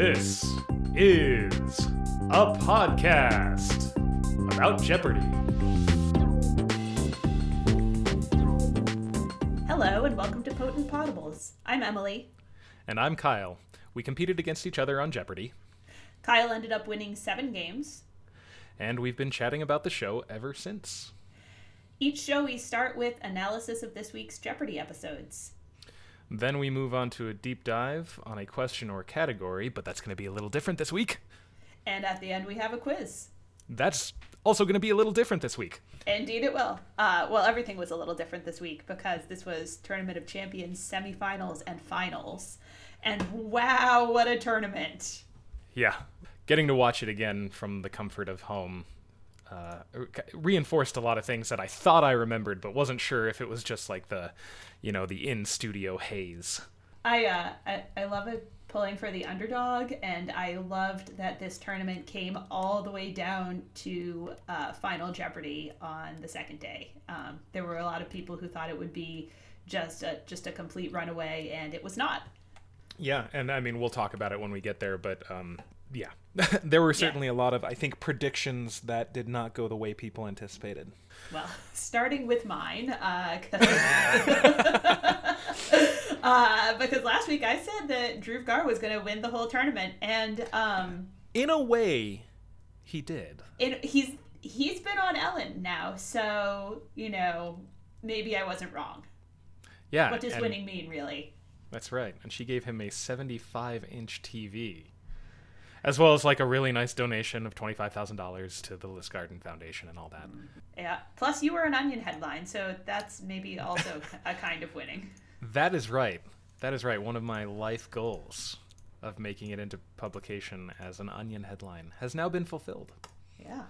This is a podcast about Jeopardy! Hello and welcome to Potent Potables. I'm Emily. And I'm Kyle. We competed against each other on Jeopardy! Kyle ended up winning seven games. And we've been chatting about the show ever since. Each show we start with analysis of this week's Jeopardy episodes. Then we move on to a deep dive on a question or category, but that's going to be a little different this week. And at the end, we have a quiz. That's also going to be a little different this week. Indeed, it will. Uh, well, everything was a little different this week because this was Tournament of Champions semifinals and finals. And wow, what a tournament! Yeah. Getting to watch it again from the comfort of home uh, reinforced a lot of things that I thought I remembered, but wasn't sure if it was just like the, you know, the in studio haze. I, uh, I I love it pulling for the underdog, and I loved that this tournament came all the way down to uh, Final Jeopardy on the second day. Um, there were a lot of people who thought it would be just a just a complete runaway, and it was not. Yeah, and I mean we'll talk about it when we get there, but um, yeah, there were certainly yeah. a lot of I think predictions that did not go the way people anticipated. Well, starting with mine, uh, uh, because last week I said that Dhruv Gaur was going to win the whole tournament, and um, in a way, he did. It, he's he's been on Ellen now, so you know maybe I wasn't wrong. Yeah. What does winning mean, really? That's right, and she gave him a 75 inch TV as well as like a really nice donation of twenty five thousand dollars to the Lustgarten Foundation and all that. Yeah. Plus, you were an Onion headline, so that's maybe also a kind of winning. That is right. That is right. One of my life goals of making it into publication as an Onion headline has now been fulfilled. Yeah.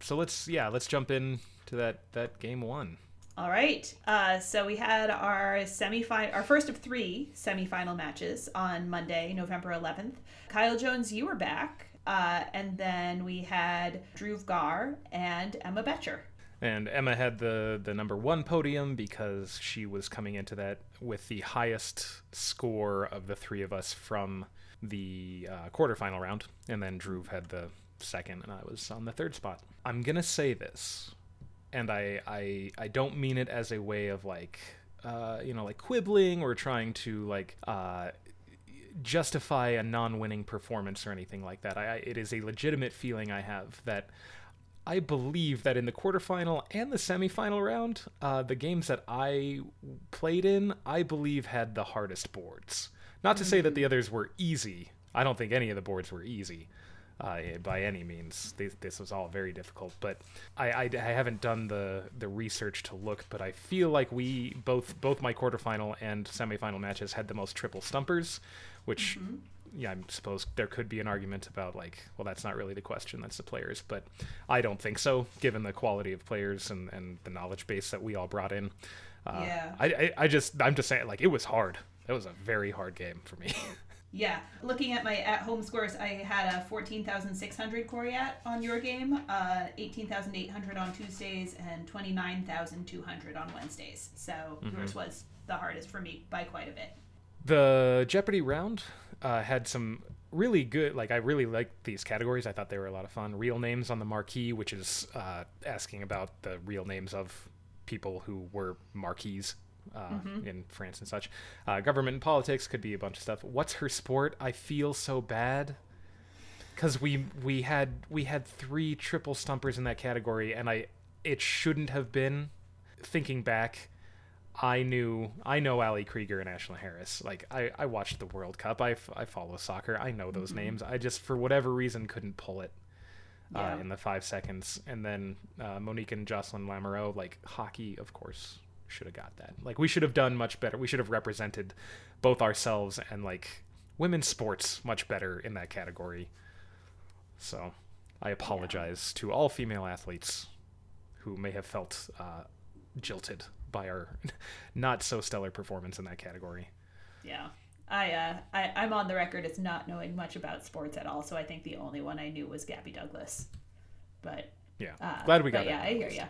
So let's yeah let's jump in to that that game one. All right. Uh, so we had our semifinal, our first of three semifinal matches on Monday, November 11th. Kyle Jones, you were back. Uh, and then we had Dhruv Gaur and Emma Boettcher. And Emma had the, the number one podium because she was coming into that with the highest score of the three of us from the uh, quarterfinal round. And then Dhruv had the second, and I was on the third spot. I'm going to say this and I, I I don't mean it as a way of like uh, you know like quibbling or trying to like uh, justify a non-winning performance or anything like that. I, it is a legitimate feeling I have that I believe that in the quarterfinal and the semifinal round, uh, the games that I played in, I believe had the hardest boards. Not to say that the others were easy. I don't think any of the boards were easy uh, by any means. This, this, was all very difficult, but I, I, I, haven't done the the research to look. But I feel like we both both my quarterfinal and semifinal matches had the most triple stumpers, which. Mm-hmm. Yeah, I suppose there could be an argument about like, well, that's not really the question. That's the players, but I don't think so, given the quality of players and, and the knowledge base that we all brought in. Uh, yeah. I, I I just I'm just saying like it was hard. It was a very hard game for me. Yeah, looking at my at-home scores, I had a fourteen thousand six hundred Coryat on your game, uh, eighteen thousand eight hundred on Tuesdays, and twenty-nine thousand two hundred on Wednesdays. So mm-hmm. yours was the hardest for me by quite a bit. The Jeopardy round uh, had some really good. Like I really liked these categories. I thought they were a lot of fun. Real names on the marquee, which is uh, asking about the real names of people who were marquises uh, mm-hmm. in France and such. Uh, government and politics could be a bunch of stuff. What's her sport? I feel so bad because we we had we had three triple stumpers in that category, and I it shouldn't have been. Thinking back, I knew I know Ali Krieger and Ashlyn Harris. Like I, I watched the World Cup. I, I follow soccer. I know those mm-hmm. names. I just for whatever reason couldn't pull it. Uh, in the five seconds, and then uh, Monique and Jocelyn Lamoureux, like hockey, of course, should have got that. Like we should have done much better. We should have represented both ourselves and like women's sports much better in that category. So, I apologize yeah. to all female athletes who may have felt uh, jilted by our not so stellar performance in that category. Yeah. I, uh, I I'm on the record as not knowing much about sports at all, so I think the only one I knew was Gabby Douglas. But yeah, uh, glad we got. Yeah, I hear you.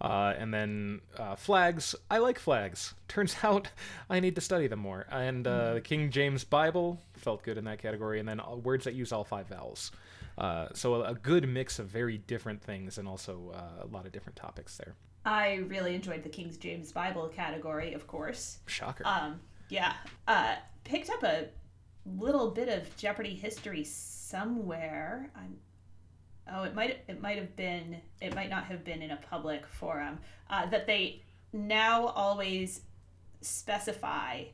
Uh, and then uh, flags. I like flags. Turns out I need to study them more. And uh, the King James Bible felt good in that category. And then uh, words that use all five vowels. Uh, so a, a good mix of very different things and also uh, a lot of different topics there. I really enjoyed the King James Bible category, of course. Shocker. Um, yeah. Uh, picked up a little bit of Jeopardy history somewhere. I'm oh it might it might have been it might not have been in a public forum uh, that they now always specify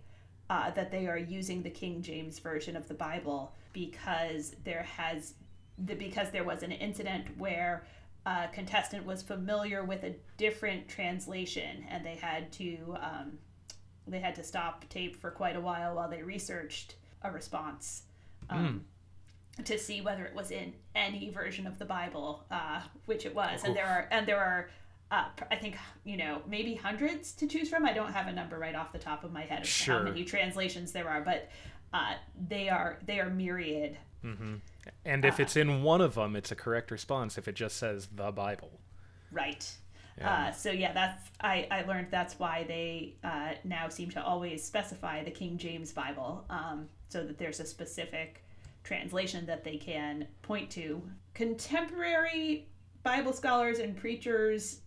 uh, that they are using the King James version of the Bible because there has the, because there was an incident where a contestant was familiar with a different translation and they had to um, they had to stop tape for quite a while while they researched a response. Um, to see whether it was in any version of the Bible, uh, which it was. And there are and there are uh, I think you know maybe hundreds to choose from. I don't have a number right off the top of my head of Sure. how many translations there are, but uh, they are they are myriad. and if it's in one of them, it's a correct response if it just says the Bible. Right. Uh, so yeah, that's I, I learned that's why they uh, now seem to always specify the King James Bible, um, so that there's a specific translation that they can point to. Contemporary Bible scholars and preachers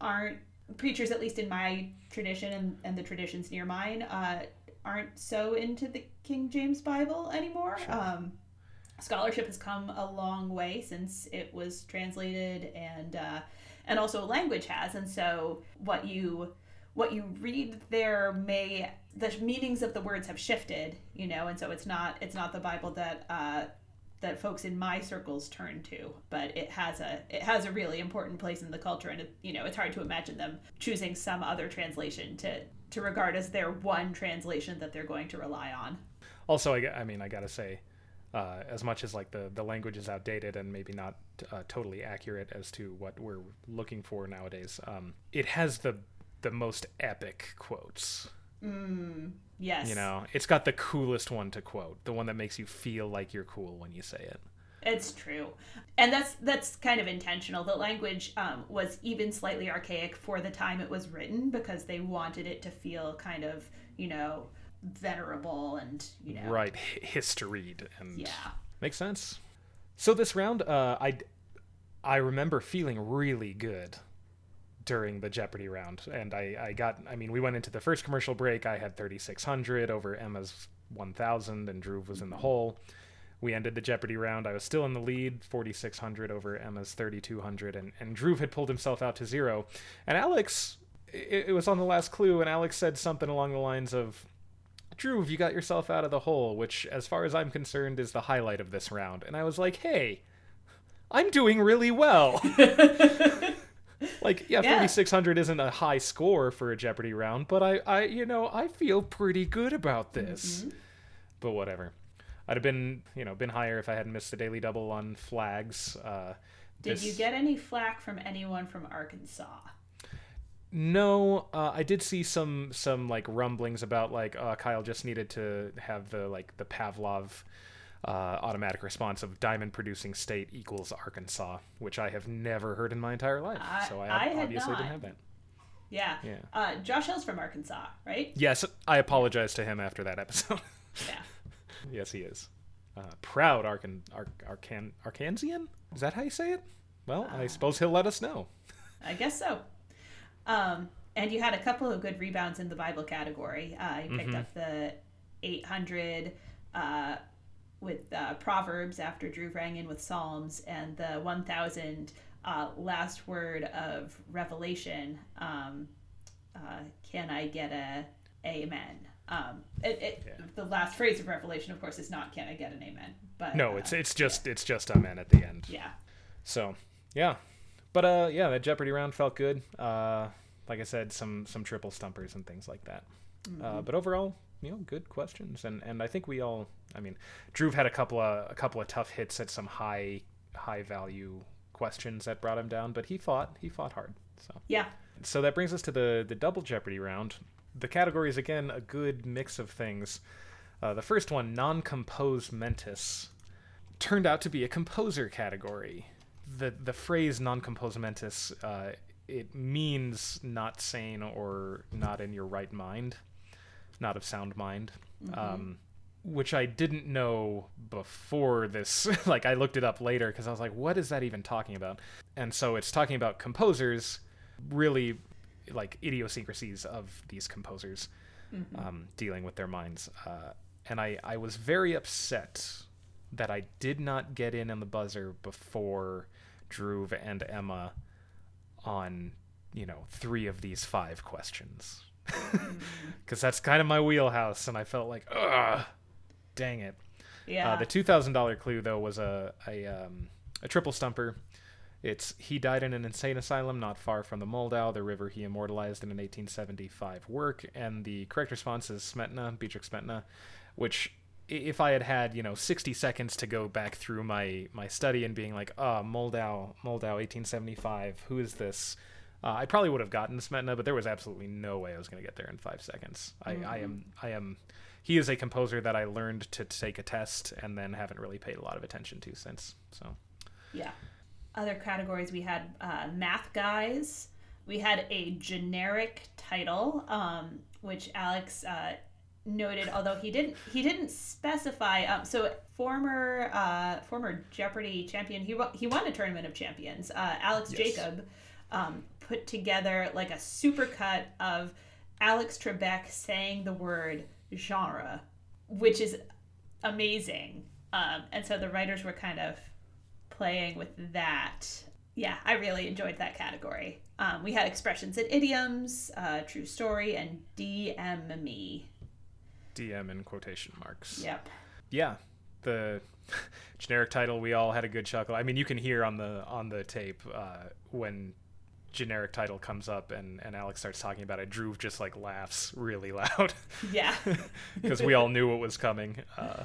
aren't preachers, at least in my tradition and, and the traditions near mine, uh, aren't so into the King James Bible anymore. Um, scholarship has come a long way since it was translated and uh, and also language has and so what you what you read there may the meanings of the words have shifted you know and so it's not it's not the bible that uh, that folks in my circles turn to but it has a it has a really important place in the culture and it, you know it's hard to imagine them choosing some other translation to to regard as their one translation that they're going to rely on Also, I, I mean, I gotta say, uh, as much as like the the language is outdated and maybe not uh, totally accurate as to what we're looking for nowadays, um, it has the the most epic quotes. Yes You know, it's got the coolest one to quote, the one that makes you feel like you're cool when you say it. It's true, and that's that's kind of intentional. The language um, was even slightly archaic for the time it was written because they wanted it to feel kind of you know venerable and you know Right, historied and yeah makes sense. So this round, uh, I I remember feeling really good during the Jeopardy round, and I I got. I mean, we went into the first commercial break. I had thirty six hundred over Emma's one thousand, and Dhruv was in the hole. We ended the Jeopardy round. I was still in the lead, 4,600 over Emma's 3,200, and, and Dhruv had pulled himself out to zero. And Alex, it, it was on the last clue, and Alex said something along the lines of, Dhruv, you got yourself out of the hole, which, as far as I'm concerned, is the highlight of this round. And I was like, hey, I'm doing really well. like, yeah, Yeah. 4,600 isn't a high score for a Jeopardy round, but I, I, you know, I feel pretty good about this. But whatever. I'd have been, you know, been higher if I hadn't missed the daily double on flags. Uh, Did this- you get any flack from anyone from Arkansas? No, uh, I did see some some like rumblings about like uh, Kyle just needed to have the like the Pavlov uh, automatic response of diamond producing state equals Arkansas, which I have never heard in my entire life. I- so I, I obviously not. didn't have that. Yeah. Yeah. Uh, Josh Hill's from Arkansas, right? Yes, I apologize to him after that episode. Yeah. yes, he is. Uh, proud Arkan Ar- Arkan Arkansian? Is that how you say it? Well, Uh. I suppose he'll let us know. I guess so. Um, and you had a couple of good rebounds in the Bible category. Uh, you picked up the 800 uh, with uh, Proverbs after Dhruv rang in with Psalms, and the 1000 uh, last word of Revelation. Um, uh, can I get a amen? Um, it, it, The last phrase of Revelation, of course, is not "Can I get an amen?" But No, uh, it's it's just it's just a man at the end. yeah. So, yeah. But uh yeah, that Jeopardy round felt good. Uh like I said, some some triple stumpers and things like that. Uh but overall, you know, good questions and and I think we all I mean, Dhruv had a couple of a couple of tough hits at some high high value questions that brought him down, but he fought he fought hard. So Yeah. so that brings us to the the double Jeopardy round. The category is again a good mix of things. Uh, the first one, non-composed mentis, turned out to be a composer category. The the phrase non-composed mentis uh, it means not sane or not in your right mind, not of sound mind. Um, which I didn't know before this. like I looked it up later because I was like, what is that even talking about? And so it's talking about composers, really like idiosyncrasies of these composers um, dealing with their minds. Uh, and I, I was very upset that I did not get in on the buzzer before Dhruv and Emma on, you know, three of these five questions. Because that's kind of my wheelhouse, and I felt like, ugh, dang it. Yeah. Uh, the two thousand dollar clue though was a a, um, a triple stumper. It's he died in an insane asylum not far from the Moldau, the river he immortalized in an 1875 work, and the correct response is Smetana, Bedřich Smetana, which if I had had you know 60 seconds to go back through my my study and being like, ah, Moldau, Moldau, 1875, who is this? Uh, I probably would have gotten Smetana, but there was absolutely no way I was going to get there in five seconds. I, I am, I am. He is a composer that I learned to take a test and then haven't really paid a lot of attention to since. So Yeah. Other categories we had uh, math guys. We had a generic title, um, which Alex uh, noted, although he didn't he didn't specify. Um, so former uh, former Jeopardy champion, he won, he won a tournament of champions. Uh, Alex Yes. Jacob um, put together like a supercut of Alex Trebek saying the word genre, which is amazing. Um, and so the writers were kind of playing with that. Yeah, I really enjoyed that category. Um, we had expressions and idioms, uh, true story, and DM me. DM in quotation marks. Yep. Yeah, the generic title we all had a good chuckle. I mean, you can hear on the on the tape uh, when generic title comes up and and Alex starts talking about it. Dhruv just like laughs really loud Yeah. because we all knew what was coming. Uh,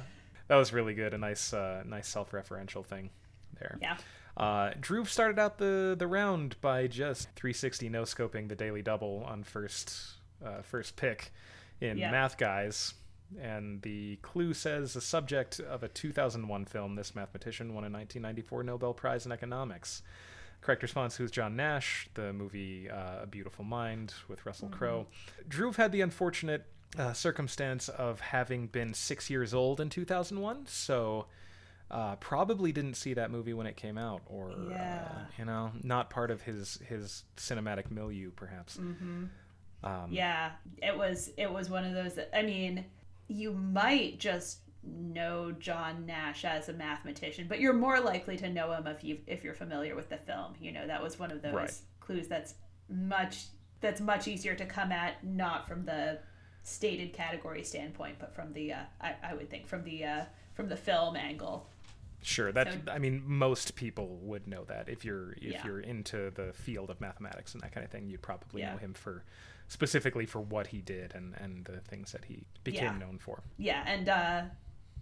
that was really good. A nice uh, nice self referential thing there. yeah. Uh, Dhruv started out the, the round by just 360 no scoping the daily double on first uh, first pick in Yeah. Math Guys. And the clue says the subject of a 2001 film, this mathematician won a 1994 Nobel Prize in Economics. Correct response Who's John Nash? The movie uh, A Beautiful Mind with Russell Crowe. Dhruv had the unfortunate uh, circumstance of having been six years old in 2001, so uh, probably didn't see that movie when it came out, or Yeah. uh, you know, not part of his his cinematic milieu, perhaps. Mm-hmm. Um, Yeah, it was it was one of those that I mean, you might just know John Nash as a mathematician, but you're more likely to know him if you if you're familiar with the film. You know, that was one of those Right. clues that's much that's much easier to come at not from the stated category standpoint, but from the uh, I, I would think from the uh, from the film angle. Sure. That So- I mean, most people would know that if you're if Yeah. you're into the field of mathematics and that kind of thing, you'd probably Yeah. know him for specifically for what he did and and the things that he became Yeah. known for. Yeah, and uh,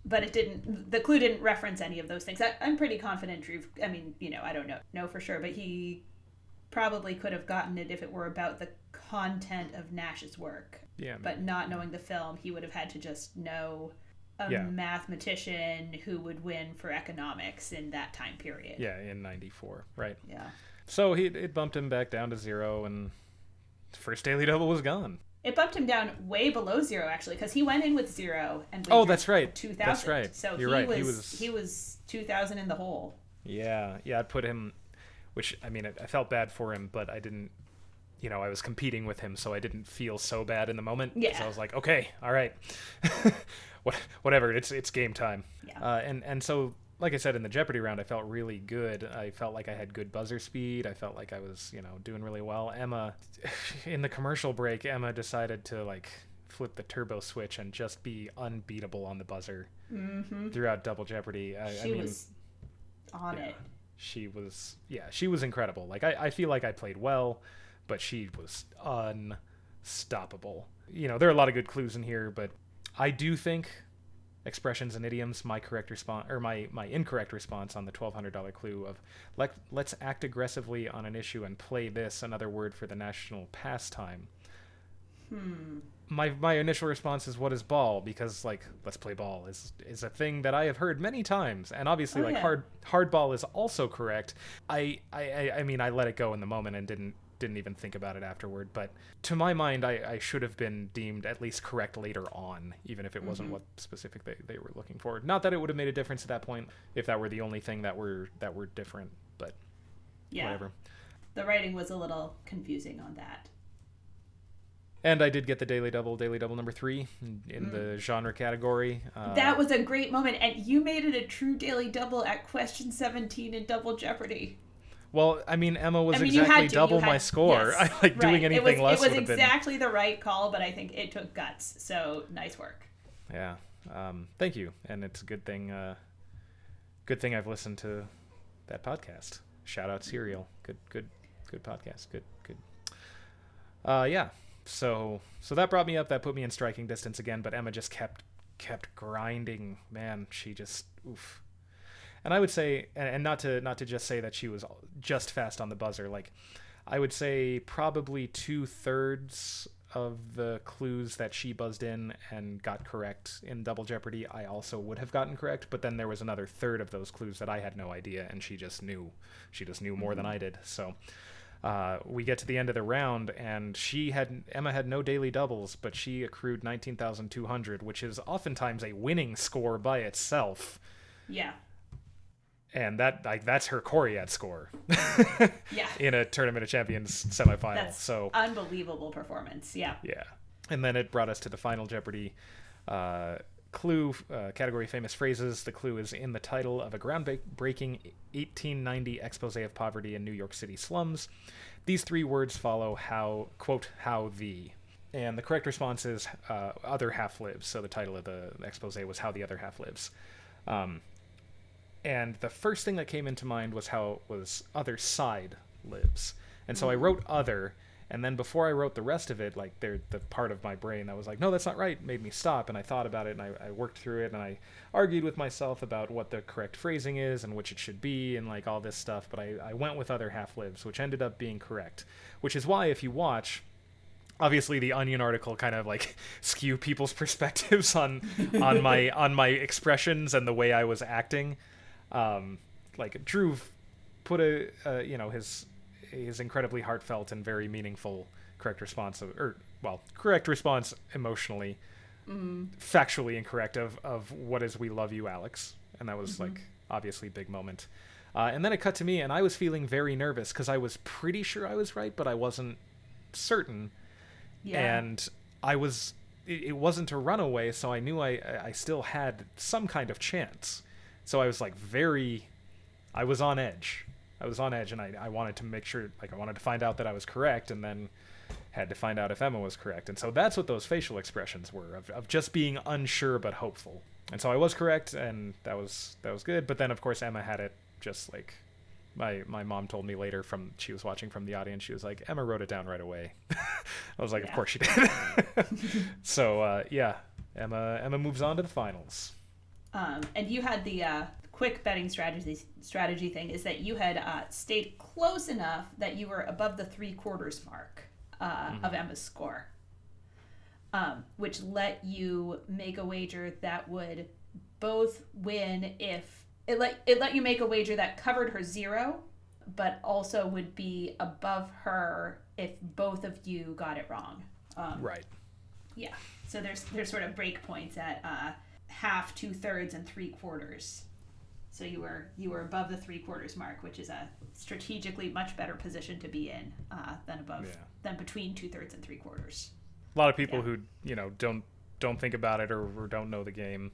but it didn't. The clue didn't reference any of those things. I, I'm pretty confident Dhruv. I mean, you know, I don't know know for sure, but he probably could have gotten it if it were about the content of Nash's work. Yeah. But not knowing the film, he would have had to just know a Yeah. mathematician who would win for economics in that time period. yeah, in '94, right? Yeah. So he it bumped him back down to zero, and first daily double was gone. It bumped him down way below zero actually, because he went in with zero and Oh, that's right. Two thousand. That's right. So You're he right. was He was- he was two thousand in the hole. Yeah, yeah, I'd put him, which I mean, I I felt bad for him, but I didn't, you know, I was competing with him, so I didn't feel so bad in the moment. Yeah. So I was like, okay, all right, what, whatever, it's it's game time. Yeah. Uh, and and so, like I said in the Jeopardy round, I felt really good. I felt like I had good buzzer speed. I felt like I was, you know, doing really well. Emma, in the commercial break, Emma decided to like flip the turbo switch and just be unbeatable on the buzzer Mm-hmm. throughout Double Jeopardy. I, She I mean, was on yeah. it. she was yeah she was incredible like I, I feel like i played well but she was unstoppable you know there are a lot of good clues in here but i do think expressions and idioms my correct response or my my incorrect response on the $1200 clue of let, let's act aggressively on an issue and play this another word for the national pastime Hmm. my my initial response is what is ball because like let's play ball is is a thing that I have heard many times and obviously Oh, like yeah. hard hard ball is also correct. I I I mean I let it go in the moment and didn't didn't even think about it afterward, but to my mind I, I should have been deemed at least correct later on, even if it wasn't Mhm. what specific they, they were looking for. Not that it would have made a difference at that point if that were the only thing that were that were different, but Yeah. whatever. The writing was a little confusing on that. And I did get the daily double, daily double number three in, in the genre category. Uh, Mm. that was a great moment, and you made it a true daily double at question 17 in Double Jeopardy. Well, I mean, Emma was I mean, exactly to. double had, my score. yes, I like doing right. anything it was, less It was have been. exactly the right call, but I think it took guts. So nice work. Yeah. Um, thank you, and it's a good thing. Uh, good thing I've listened to that podcast. Shout out Serial. Good, good, good podcast. Good, good. Uh, yeah. So, so that brought me up. That put me in striking distance again. But Emma just kept, kept grinding. Man, she just oof. And I would say, and, not to not to just say that she was just fast on the buzzer. Like, I would say probably two thirds of the clues that she buzzed in and got correct in Double Jeopardy, I also would have gotten correct. But then there was another third of those clues that I had no idea, and she just knew. She just knew more than I did. So uh, we get to the end of the round, and she had Emma had no daily doubles, but she accrued nineteen thousand two hundred, which is oftentimes a winning score by itself. Yeah. And that like that's her Coryat score Yeah. in a tournament of champions semifinal. That's so unbelievable performance. Yeah. Yeah. And then it brought us to the final Jeopardy uh, clue uh, category famous phrases. The clue is in the title of a groundbreaking 1890 expose of poverty in New York City slums. These three words follow how, quote, how the. And the correct response is uh, other half lives. So the title of the expose was How the Other Half Lives. Um, and the first thing that came into mind was how it was other side lives and so i mm. wrote other and then before i wrote the rest of it like there the part of my brain that was like no that's not right made me stop and i thought about it and I, I worked through it and i argued with myself about what the correct phrasing is and which it should be and like all this stuff but i, I went with other half lives which ended up being correct which is why if you watch obviously the onion article kind of like skew people's perspectives on on my on my expressions and the way i was acting um like Dhruv put a uh, you know his his incredibly heartfelt and very meaningful correct response of, or well correct response emotionally factually incorrect of of what is we love you alex. And that was like obviously big moment. Uh, and then it cut to me and i was feeling very nervous because i was pretty sure i was right but i wasn't certain. Yeah. and I was it, it wasn't a runaway, so I knew I I still had some kind of chance. So I was like very, I was on edge. I was on edge, and I I wanted to make sure like I wanted to find out that I was correct, and then had to find out if Emma was correct. And so that's what those facial expressions were of, of just being unsure but hopeful. And so I was correct, and that was that was good. But then of course Emma had it just like my my mom told me later from she was watching from the audience she was like emma wrote it down right away i was like of course she did so uh, yeah emma emma moves on to the finals Um, and you had the uh, quick betting strategy strategy thing is that you had uh, stayed close enough that you were above the three quarters mark uh, of Emma's score, um, which let you make a wager that would both win if it let it let you make a wager that covered her zero, but also would be above her if both of you got it wrong. Um, right yeah. So there's there's sort of break points at uh, half, two thirds, and three quarters. So you were you were above the three quarters mark, which is a strategically much better position to be in uh, than above Yeah. than between two thirds and three quarters. a lot of people Yeah. who you know don't don't think about it or, or don't know the game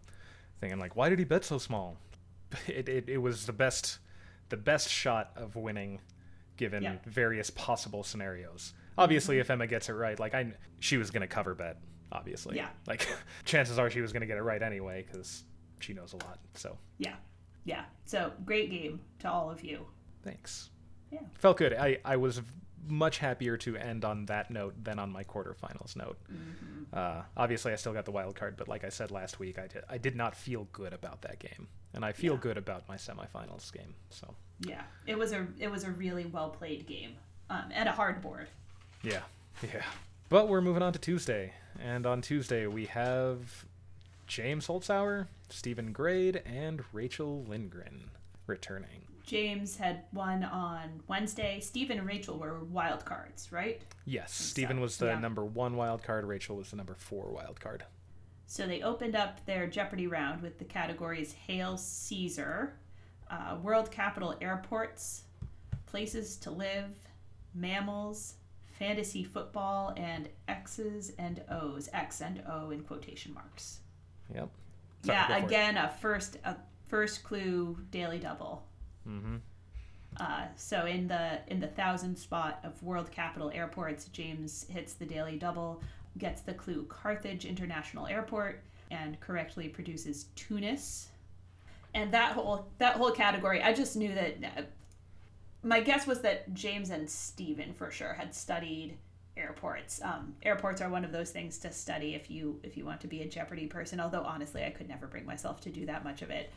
thinking like why did he bet so small it, it, it was the best the best shot of winning given Yeah. various possible scenarios obviously if emma gets it right like i she was going to cover bet obviously Yeah. like chances are she was going to get it right anyway because she knows a lot so Yeah, yeah. So great game to all of you. thanks Yeah. felt good i i was much happier to end on that note than on my quarterfinals note uh, obviously i still got the wild card but like i said last week i did i did not feel good about that game and i feel Yeah. good about my semifinals game so Yeah, it was a it was a really well played game um, and a hard board. yeah yeah But we're moving on to Tuesday, and on Tuesday we have James Holzhauer, Steven Grade, and Rachel Lindgren returning. James had won on Wednesday. Steven and Rachel were wild cards, right? Yes, Steven was the yeah. number one wild card. Rachel was the number four wild card. So they opened up their Jeopardy round with the categories Hail Caesar, uh, World Capital Airports, Places to Live, Mammals, Fantasy Football, and X's and O's. X and O in quotation marks. Yep. Sorry, yeah, go for it. again, a first a first clue daily double. Mm-hmm. Uh, so in the in the thousand spot of World Capital Airports, James hits the daily double, gets the clue Carthage International Airport, and correctly produces Tunis. And that whole that whole category, I just knew that. My guess was that James and Steven for sure had studied airports. Um, airports are one of those things to study if you if you want to be a Jeopardy person. Although honestly, I could never bring myself to do that much of it.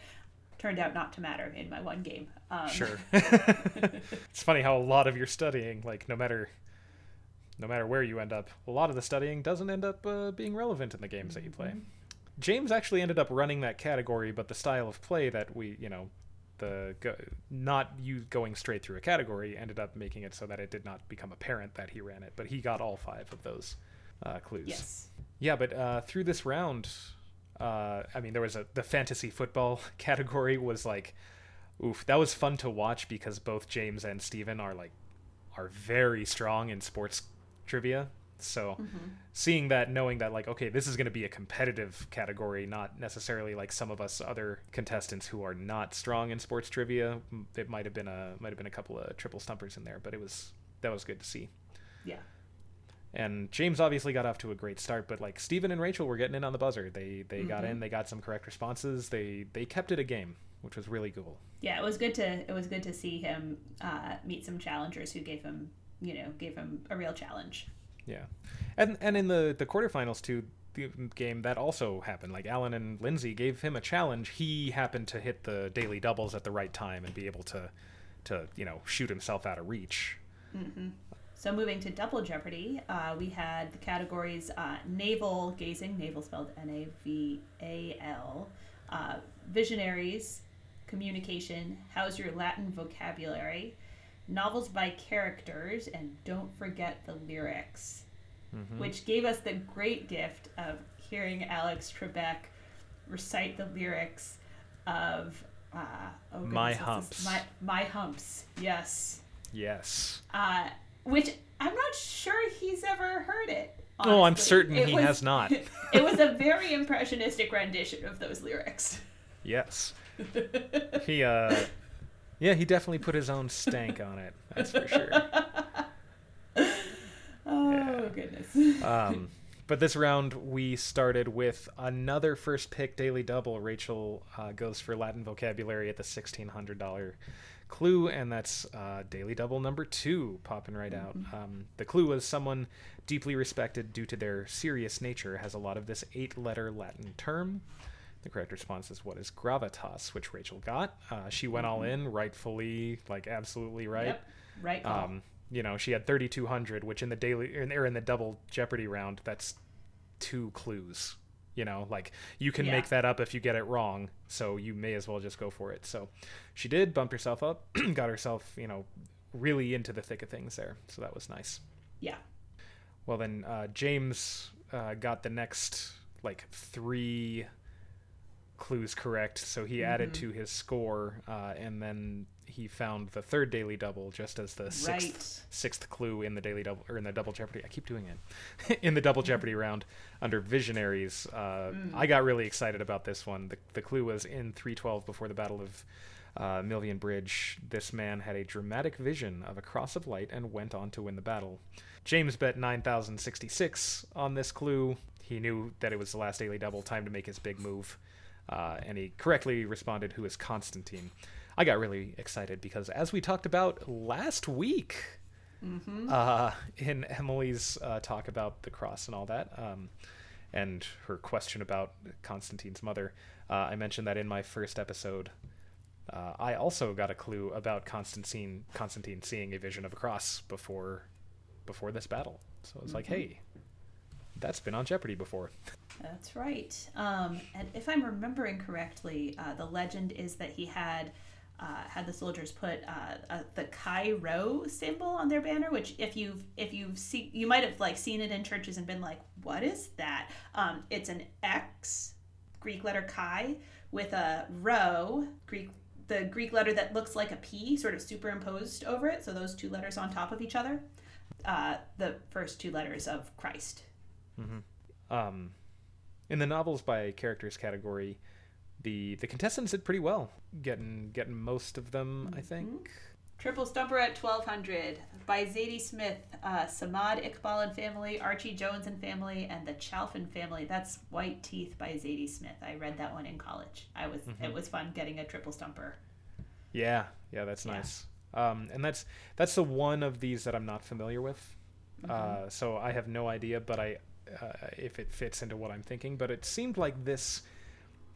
Turned out not to matter in my one game. Um, Sure. it's funny how a lot of your studying, like no matter, no matter where you end up, a lot of the studying doesn't end up uh, being relevant in the games that you play. James actually ended up running that category, but the style of play that we, you know, the go, not you going straight through a category ended up making it so that it did not become apparent that he ran it. But he got all five of those uh, clues. Yes. Yeah, but uh, through this round, uh, I mean, there was a the fantasy football category was like, oof, that was fun to watch because both James and Steven are like are very strong in sports trivia. So seeing that, knowing that, like, okay, this is going to be a competitive category, not necessarily like some of us other contestants who are not strong in sports trivia. It might have been a might have been a couple of triple stumpers in there, but it was that was good to see. Yeah. And James obviously got off to a great start, but like Steven and Rachel were getting in on the buzzer. They they got in, they got some correct responses. They they kept it a game, which was really cool. Yeah, it was good to it was good to see him uh, meet some challengers who gave him you know gave him a real challenge. Yeah, and and in the the quarterfinals too, the game that also happened. Like Alan and Lindsey gave him a challenge. He happened to hit the daily doubles at the right time and be able to to you know shoot himself out of reach. So moving to Double Jeopardy, uh, we had the categories uh, naval gazing, naval spelled N A V A L, uh, visionaries, communication, how's your Latin vocabulary, novels by characters, and don't forget the lyrics, which gave us the great gift of hearing Alex Trebek recite the lyrics of uh, oh My goodness, this- Humps. My, my humps, yes Yes. uh, which I'm not sure he's ever heard it. Oh, I'm certain It he was- has not. it was a very impressionistic rendition of those lyrics. Yes. he uh yeah, he definitely put his own stank on it. That's for sure. Oh Yeah. goodness. Um, but this round we started with another first pick daily double. Rachel uh, goes for Latin vocabulary at the sixteen hundred dollar clue, and that's uh, daily double number two, popping right out. Um, the clue was someone deeply respected due to their serious nature has a lot of this eight letter Latin term. The correct response is what is gravitas, which Rachel got. Uh, she went all in, rightfully, like absolutely right. Yep. Right call. Um, you know, she had 3,200, which in the daily or in the double Jeopardy round, that's two clues. You know, like you can Yeah. make that up if you get it wrong, so you may as well just go for it. So she did, bump herself up, got herself, you know, really into the thick of things there. So that was nice. yeah. Well, then uh, James uh, got the next like three clues correct, so he added Mm-hmm. to his score, uh, and then he found the third daily double just as the sixth Right. sixth clue in the daily double or in the double jeopardy. I keep doing it in the double jeopardy round under visionaries. Uh, I got really excited about this one. The, the clue was in 312 before the Battle of uh, Milvian Bridge. This man had a dramatic vision of a cross of light and went on to win the battle. James bet 9,066 on this clue. He knew that it was the last daily double, time to make his big move. Uh, and he correctly responded, Who is Constantine? I got really excited because, as we talked about last week, uh, in Emily's uh, talk about the cross and all that, um, and her question about Constantine's mother, uh, I mentioned that in my first episode, uh, I also got a clue about Constantine Constantine seeing a vision of a cross before before this battle. So it's like, Mhm. hey, that's been on Jeopardy before. That's right. Um, and if I'm remembering correctly, uh, the legend is that he had uh, had the soldiers put uh, the Chi Rho symbol on their banner, which if you've if you've seen you might have like seen it in churches and been like, what is that? Um, it's an X, Greek letter Chi, with a rho, Greek the Greek letter that looks like a P, sort of superimposed over it. So those two letters on top of each other. Uh, the first two letters of Christ. Um, in the novels by characters category, the the contestants did pretty well, getting getting most of them. I think. Triple Stumper at 1200 by Zadie Smith, uh, Samad Iqbal and family, Archie Jones and family, and the Chalfen family. That's White Teeth by Zadie Smith. I read that one in college. I was it was fun getting a triple stumper. Yeah, yeah, that's Yeah. nice. Um, and that's that's the one of these that I'm not familiar with. Mm-hmm. Uh, so I have no idea, but I uh, if it fits into what I'm thinking. But it seemed like this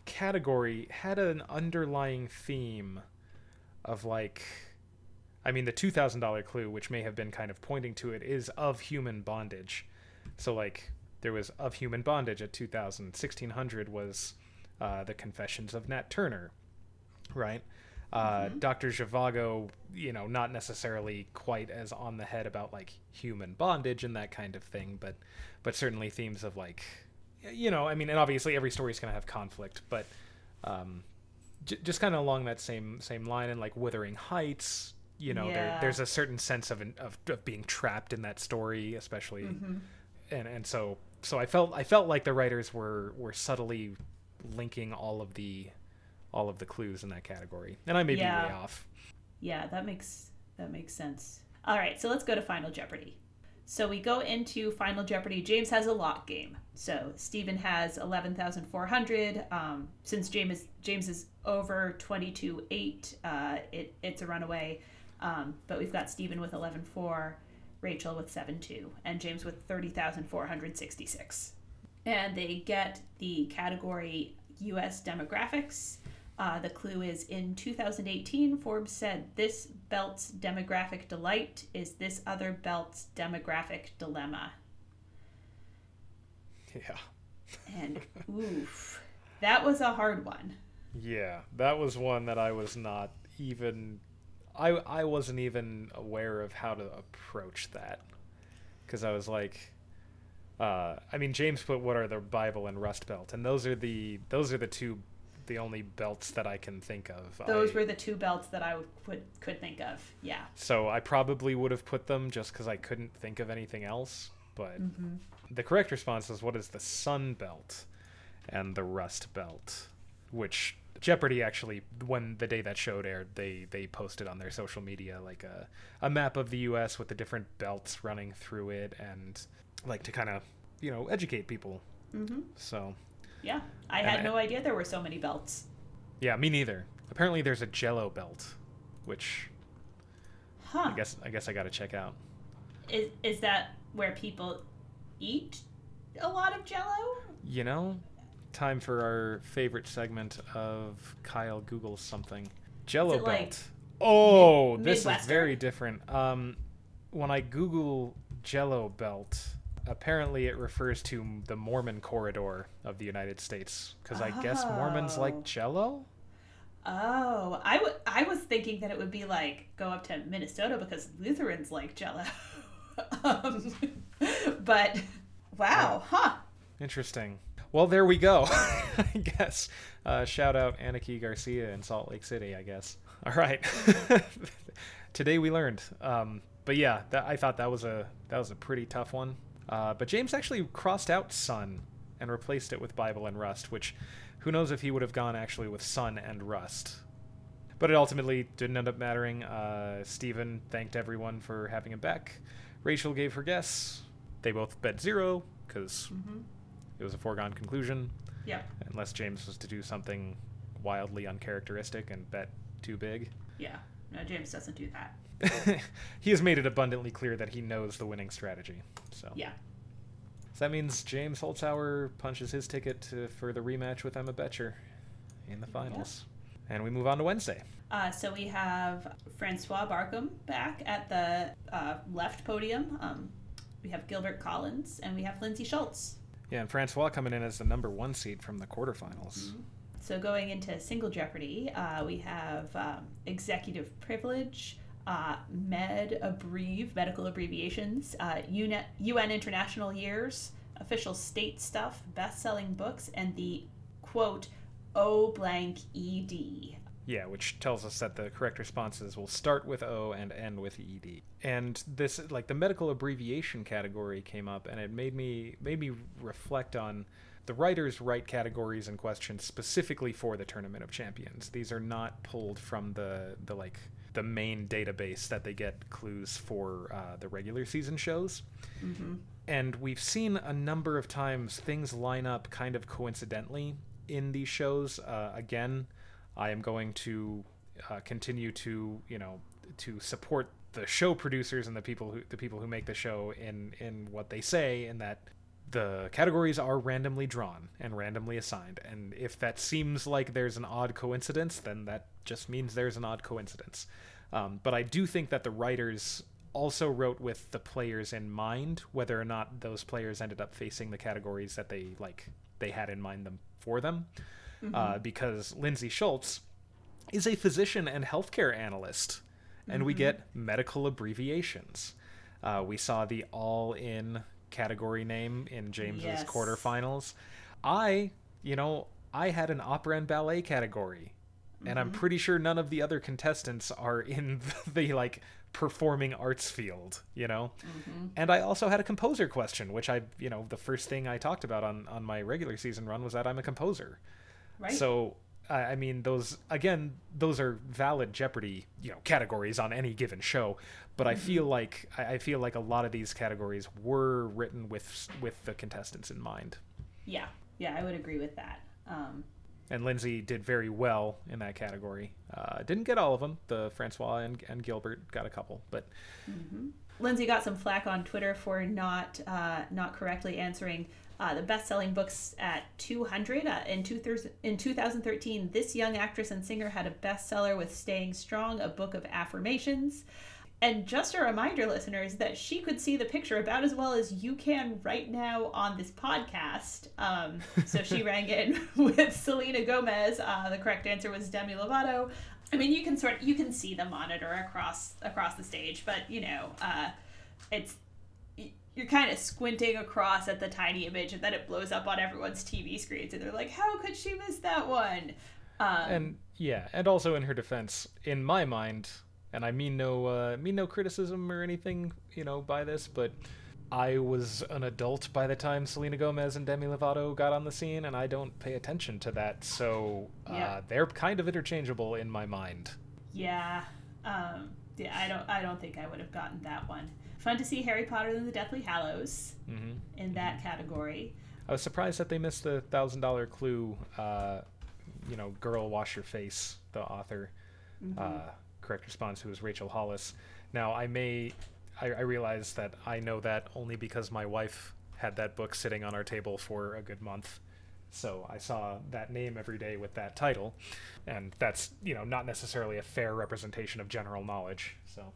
category had an underlying theme of like, I mean, the two thousand dollar clue, which may have been kind of pointing to it, is of human bondage. So like there was of human bondage at 2000. 1600 was uh, the Confessions of Nat Turner, right? Uh, Dr. Zhivago, you know, not necessarily quite as on the head about like human bondage and that kind of thing, but but certainly themes of like, you know, I mean, and obviously every story is going to have conflict, but um, j- just kind of along that same same line and like Wuthering Heights, you know, there, there's a certain sense of, an, of of being trapped in that story, especially, and and so so I felt I felt like the writers were were subtly linking all of the all of the clues in that category, and I may be way off. Yeah, that makes that makes sense. All right, so let's go to Final Jeopardy. So we go into Final Jeopardy. James has a lock game. So Steven has eleven thousand four hundred. Um, since James is James is over twenty two eight, uh, it it's a runaway. Um, but we've got Steven with eleven four, Rachel with seven two, and James with thirty thousand four hundred sixty six. And they get the category U.S. demographics. Uh, the clue is in 2018, Forbes said this belt's demographic delight is this other belt's demographic dilemma. Yeah. And oof, that was a hard one. Yeah, that was one that I was not even I I wasn't even aware of how to approach that cuz I was like uh I mean James put what are the Bible and Rust Belt and those are the those are the two the only belts that I can think of. Those I, were the two belts that I would, could think of. Yeah. so I probably would have put them just cuz I couldn't think of anything else, but the correct response is what is the Sun Belt and the Rust Belt, which Jeopardy actually, when the day that showed aired, they they posted on their social media like a a map of the U.S. with the different belts running through it, and like to kind of you know educate people. Mm-hmm. So Yeah. I And had I- no idea there were so many belts. yeah, me neither. Apparently, there's a Jello belt, which Huh. I guess I guess I got to check out. Is is that where people eat a lot of Jello? You know, time for our favorite segment of Kyle Googles something. Jello it like belt. Oh, Mid- this is very different. Um, when I Google Jello belt, apparently it refers to the Mormon corridor of the United States because I guess Mormons Oh. like Jello. Oh, I was thinking that it would be like go up to Minnesota because Lutherans like Jello. um, but wow, huh? Interesting. Well, there we go. I guess. Uh, shout out Aniki Garcia in Salt Lake City. I guess. All right. Today we learned. Um, but yeah, that, I thought that was a that was a pretty tough one. Uh, but James actually crossed out Sun and replaced it with Bible and Rust, which who knows if he would have gone actually with Sun and Rust. But it ultimately didn't end up mattering. Uh, Steven thanked everyone for having him back. Rachel gave her guess. They both bet zero because it was a foregone conclusion, Yep. unless James was to do something wildly uncharacteristic and bet too big. Yeah. No, James doesn't do that. he has made it abundantly clear that he knows the winning strategy. So, Yeah. so that means James Holzhauer punches his ticket to, for the rematch with Emma Boettcher in the finals. And we move on to Wednesday. Uh, so we have Francois Barcomb back at the uh, left podium. Um, we have Gilbert Collins, and we have Lindsey Shultz. Yeah, and Francois coming in as the number one seed from the quarterfinals. Mm-hmm. So going into single Jeopardy, uh, we have um, executive privilege, uh, med abbrev, medical abbreviations, uh, UN, UN international years, official state stuff, best-selling books, and the quote O blank ED. Yeah, which tells us that the correct responses will start with O and end with ED. And this like the medical abbreviation category came up and it made me made me reflect on the writers write categories and questions specifically for the Tournament of Champions. These are not pulled from the the like the main database that they get clues for uh, the regular season shows. Mm-hmm. And we've seen a number of times things line up kind of coincidentally in these shows. Uh, again, I am going to uh, continue to you know to support the show producers and the people who the people who make the show in in what they say in that the categories are randomly drawn and randomly assigned and if that seems like there's an odd coincidence then that just means there's an odd coincidence um, but i do think that the writers also wrote with the players in mind whether or not those players ended up facing the categories that they like they had in mind them for them mm-hmm. uh, because Lindsey Shultz is a physician and healthcare analyst and mm-hmm. we get medical abbreviations uh, we saw the all in category name in James's yes. quarterfinals. I, you know, I had an opera and ballet category. Mm-hmm. And I'm mm-hmm. pretty sure none of the other contestants are in the, the like performing arts field, you know? Mm-hmm. And I also had a composer question, which I, you know, the first thing I talked about on, on my regular season run was that I'm a composer. Right. So I mean, those again, those are valid Jeopardy, you know, categories on any given show. But I feel mm-hmm. like I feel like a lot of these categories were written with with the contestants in mind. Yeah, yeah, I would agree with that. Um, and Lindsey did very well in that category. Uh, didn't get all of them. The Francois and, and Gilbert got a couple, but mm-hmm. Lindsey got some flack on Twitter for not uh, not correctly answering uh, the best-selling books at 200 uh, in, two thir- in 2013 this young actress and singer had a bestseller with staying strong a book of affirmations. And just a reminder listeners that she could see the picture about as well as you can right now on this podcast. Um, so she rang in with selena gomez. Uh, the correct answer was demi lovato. I mean you can sort you can see the monitor across across the stage but you know uh, it's you're kind of squinting across at the tiny image and then it blows up on everyone's TV screens and they're like, how could she miss that one? Um, and yeah, and also in her defense, in my mind, and I mean no uh, mean no criticism or anything, you know, by this, but I was an adult by the time Selena Gomez and Demi Lovato got on the scene, and I don't pay attention to that, so uh, yeah. they're kind of interchangeable in my mind. Yeah, um, yeah, I don't, I don't think I would have gotten that one. Fun to see Harry Potter and the Deathly Hallows mm-hmm. in that mm-hmm. category. I was surprised that they missed the thousand dollar clue. Uh, you know, girl, wash your face. The author, mm-hmm. uh, correct response, who was Rachel Hollis. Now, I may, I, I realize that I know that only because my wife had that book sitting on our table for a good month. So I saw that name every day with that title, and that's you know not necessarily a fair representation of general knowledge. So.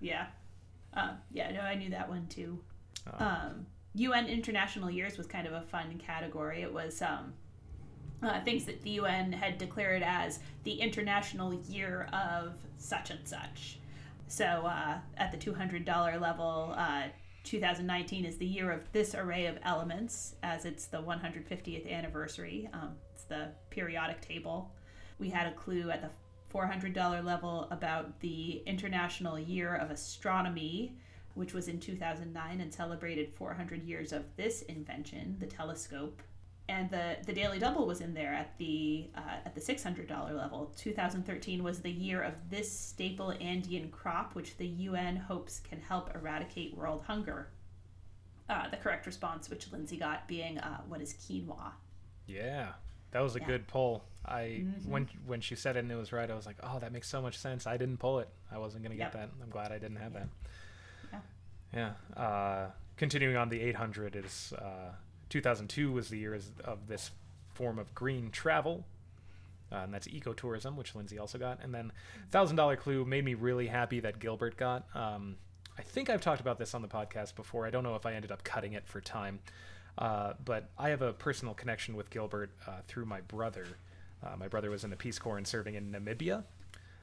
Yeah, uh, yeah, no, I knew that one too. Oh. Um, UN International Years was kind of a fun category. It was um, uh, things that the UN had declared as the International Year of such and such. So uh, at the $200 level, uh, 2019 is the year of this array of elements, as it's the 150th anniversary. Um, it's the periodic table. We had a clue at the $400 level about the International Year of Astronomy, which was in 2009 and celebrated 400 years of this invention, the telescope. And the, the Daily Double was in there at the uh, at the $600 level. 2013 was the year of this staple Andean crop, which the UN hopes can help eradicate world hunger. Uh, the correct response, which Lindsey got, being uh, what is quinoa? Yeah, that was a yeah. good pull. I mm-hmm. when when she said it and it was right, I was like, oh, that makes so much sense. I didn't pull it. I wasn't gonna yep. get that. I'm glad I didn't have yeah. that. Yeah. Yeah. Uh, continuing on, the 800 is uh, 2002 was the year of this form of green travel. Uh, and that's ecotourism, which Lindsey also got. And then thousand dollar clue made me really happy that Gilbert got. Um, I think I've talked about this on the podcast before. I don't know if I ended up cutting it for time, uh, but I have a personal connection with Gilbert uh, through my brother. Uh, my brother was in the Peace Corps and serving in Namibia,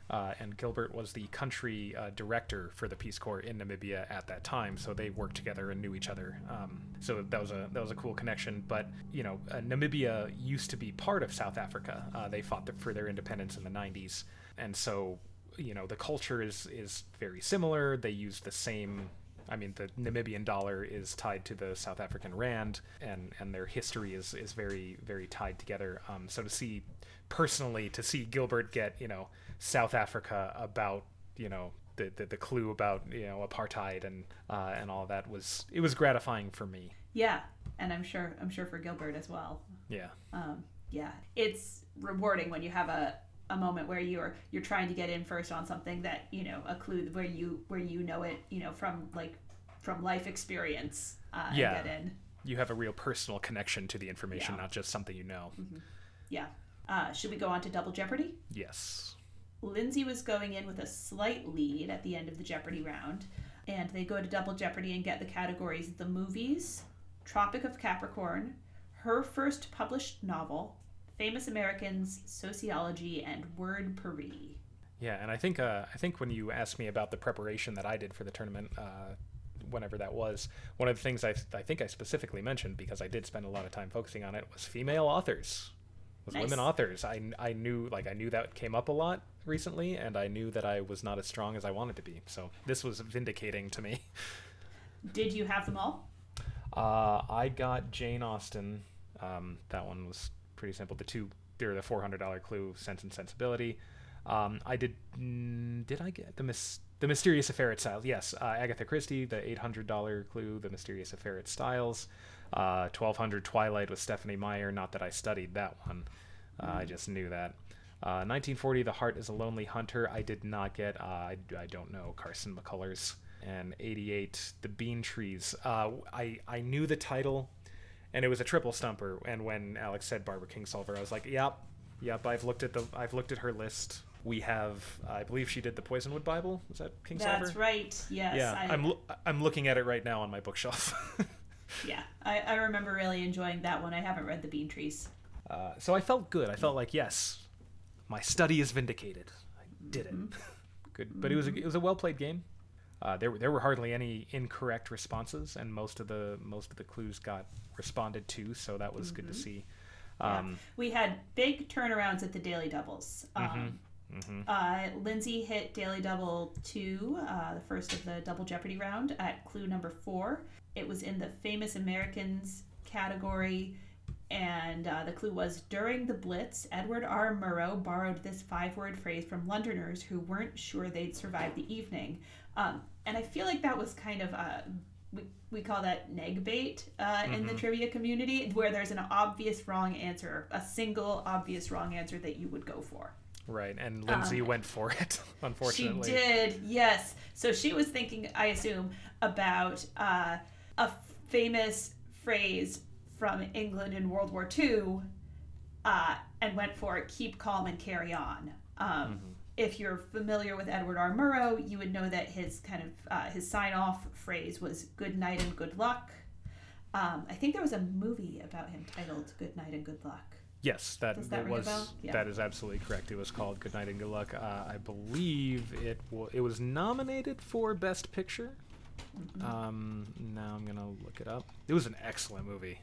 uh, and Gilbert was the country director for the Peace Corps in Namibia at that time. So they worked together and knew each other. Um, so that was a that was a cool connection. But you know, Namibia used to be part of South Africa. They fought for their independence in the 90s, and so you know the culture is is very similar. They use the same. I mean, the Namibian dollar is tied to the South African rand, and and their history is is very very tied together. Um, so to see personally to see Gilbert get you know South Africa about you know the, the, the clue about you know apartheid and uh, and all that was it was gratifying for me. Yeah, and I'm sure I'm sure for Gilbert as well. Yeah. Um, yeah, it's rewarding when you have a, a moment where you're you're trying to get in first on something that you know a clue where you where you know it you know from like from life experience. Uh, Yeah. Get in. You have a real personal connection to the information, Yeah. not just something you know. Yeah. Uh, should we go on to Double Jeopardy? Yes. Lindsey was going in with a slight lead at the end of the Jeopardy round, and they go to Double Jeopardy and get the categories the movies, Tropic of Capricorn, her first published novel, Famous Americans, Sociology, and Word Paris. Yeah, and I think uh, I think when you asked me about the preparation that I did for the tournament, uh, whenever that was, one of the things I, I think I specifically mentioned because I did spend a lot of time focusing on it was female authors, was Nice. women authors. I, I knew like I knew that came up a lot recently, and I knew that I was not as strong as I wanted to be. So this was vindicating to me. Did you have them all? Uh, I got Jane Austen. Um, that one was pretty simple. The two, they're the four hundred dollar clue, Sense and Sensibility. Um, I did. mm, Did I get the mis- the Mysterious Affair at Styles? Yes, uh, Agatha Christie, the eight hundred dollar clue, the Mysterious Affair at Styles. Uh, Twelve hundred Twilight with Stephanie Meyer. Not that I studied that one. Uh, I just knew that. Uh, 1940, The Heart is a Lonely Hunter. I did not get. Uh, I, I don't know Carson McCullers. And 88, The Bean Trees. Uh, I I knew the title, and it was a triple stumper. And when Alex said Barbara Kingsolver, I was like, yep, yep. I've looked at the I've looked at her list. We have, I believe she did the Poisonwood Bible. Was that Kingsolver? That's right. Yes. Yeah, I, I'm lo- I'm looking at it right now on my bookshelf. yeah. I, I remember really enjoying that one. I haven't read The Bean Trees. Uh, so I felt good. I felt like yes, my study is vindicated. I did it. good, but it was a, it was a well played game. Uh, there were- there were hardly any incorrect responses, and most of the most of the clues got responded to, so that was good to see. Yeah. Um, We had big turnarounds at the Daily Doubles. Um, mhm. Uh, Lindsey hit Daily double two, uh, the first of the Double Jeopardy round, at clue number 4. It was in the Famous Americans category, and uh, the clue was During the Blitz, Edward R. Murrow borrowed this five word phrase from Londoners who weren't sure they'd survive the evening. Um, and I feel like that was kind of a. We, we call that neg bait uh, in the trivia community, where there's an obvious wrong answer, a single obvious wrong answer that you would go for. right, and Lindsey went for it. Unfortunately, She did, yes. So she was thinking, I assume, about uh, a famous phrase from England in World War II uh, and went for keep calm and carry on. Um, If you're familiar with Edward R. Murrow, you would know that his kind of uh, his sign off phrase was good night and good luck. Um, I think there was a movie about him titled Good Night and Good Luck. Yes, that, Does that was? Yeah. that is absolutely correct. It was called Good Night and Good Luck. Uh, I believe it w- it was nominated for Best Picture. Mm-hmm. Um, now I'm gonna look it up. It was an excellent movie.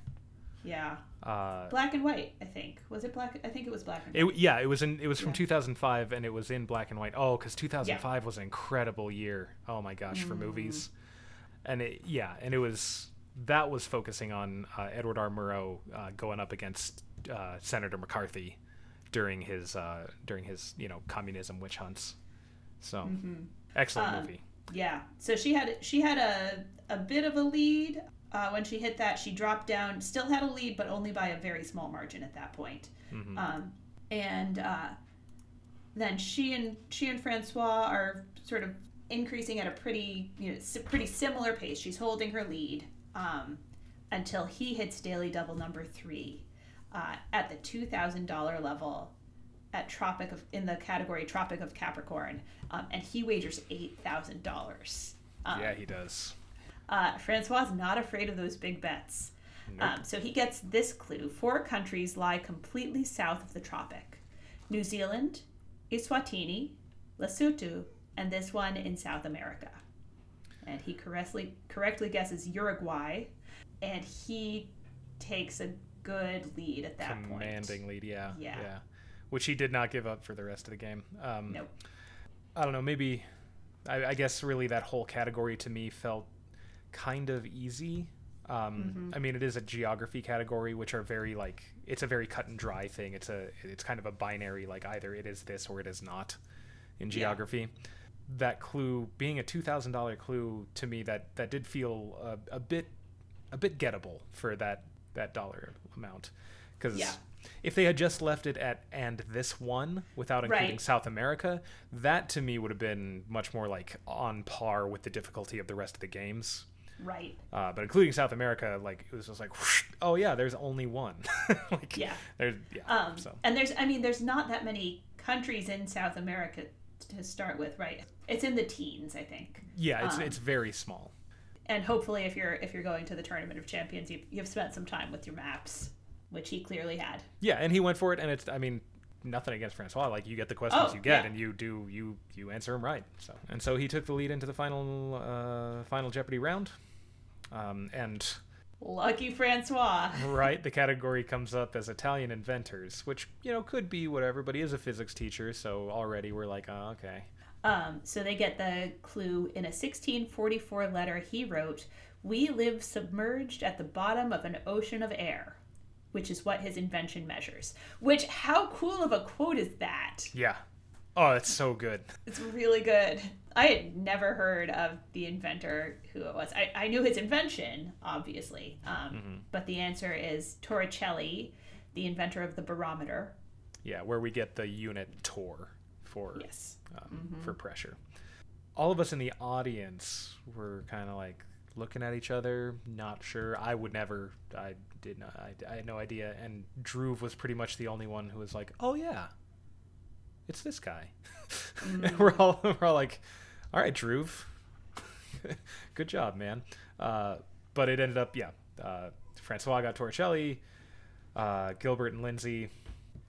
Yeah, Uh, black and white. I think was it black? I think it was black and it, yeah, it was in it was from Yeah. 2005 and it was in black and white. Oh, because 2005 was an incredible year. Oh my gosh, for movies. And it, yeah, and it was that was focusing on uh, Edward R. Murrow uh, going up against uh, Senator McCarthy during his uh, during his you know communism witch hunts. So excellent Um, movie. Yeah. So she had she had a a bit of a lead uh, when she hit that. She dropped down, still had a lead, but only by a very small margin at that point. Mm-hmm. Um, and uh, then she and she and Francois are sort of increasing at a pretty you know pretty similar pace. She's holding her lead um, until he hits daily double number three uh, at the two thousand dollar level at Tropic of in the category Tropic of Capricorn, um, and he wagers eight thousand dollars. Um, yeah, he does. Uh, Francois is not afraid of those big bets. Nope. Um, so he gets this clue four countries lie completely south of the tropic New Zealand, Eswatini, Lesotho, and this one in South America. And he correctly, correctly guesses Uruguay, and he takes a good lead at that point. Commanding lead, yeah, Yeah. yeah. Which he did not give up for the rest of the game. Um, Nope. I don't know. Maybe, I, I guess really that whole category to me felt kind of easy. Um, Mm-hmm. I mean, it is a geography category, which are very like it's a very cut and dry thing. It's a it's kind of a binary, like either it is this or it is not in Yeah. geography. That clue being a two thousand dollar clue to me that that did feel a, a bit a bit gettable for that that dollar amount because Yeah. if they had just left it at and this one without including Right. South America, that to me would have been much more like on par with the difficulty of the rest of the games. Right. Uh, but including South America, like it was just like, whoosh, oh yeah, there's only one. like, Yeah. There's yeah. Um, so And there's, I mean, there's not that many countries in South America to start with, right? It's in the teens, I think. yeah, it's um, it's very small. And hopefully, if you're if you're going to the tournament of champions, you've, you've spent some time with your maps, which he clearly had. Yeah, and he went for it, and it's I mean nothing against Francois. Like you get the questions Oh, you get, yeah. and you do you you answer them right. So and so he took the lead into the final uh, final Jeopardy round, um, and Lucky Francois. right the category comes up as Italian inventors, which you know could be whatever, but he is a physics teacher, so already we're like, oh, okay, Um, so they get the clue in a 1644 letter he wrote, "We live submerged at the bottom of an ocean of air." Which is what his invention measures. Which, how cool of a quote is that? yeah. Oh, it's so good. It's really good. I had never heard of the inventor who it was. I, I knew his invention, obviously, um, but the answer is Torricelli, the inventor of the barometer. Yeah, where we get the unit torr for Yes. um, for pressure. All of us in the audience were kind of like looking at each other, not sure. I would never. I did not. I, I had no idea. And Dhruv was pretty much the only one who was like, "Oh yeah, it's this guy." and we're all we're all like, "All right, Dhruv, good job, man." Uh, but it ended up, yeah. Uh, Francois got Torricelli. Uh, Gilbert and Lindsey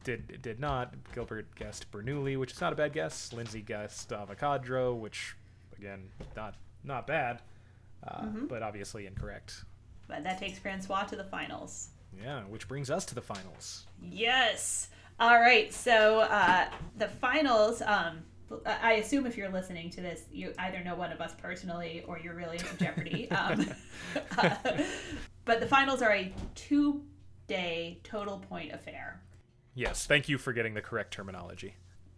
did did not. Gilbert guessed Bernoulli, which is not a bad guess. Lindsey guessed Avogadro, which again not not bad, uh, but obviously incorrect. But that takes Francois to the finals. Yeah, which brings us to the finals. Yes. All right. So uh, the finals. Um, I assume if you're listening to this, you either know one of us personally or you're really into Jeopardy. Um, but the finals are a two-day total point affair. Yes, thank you for getting the correct terminology.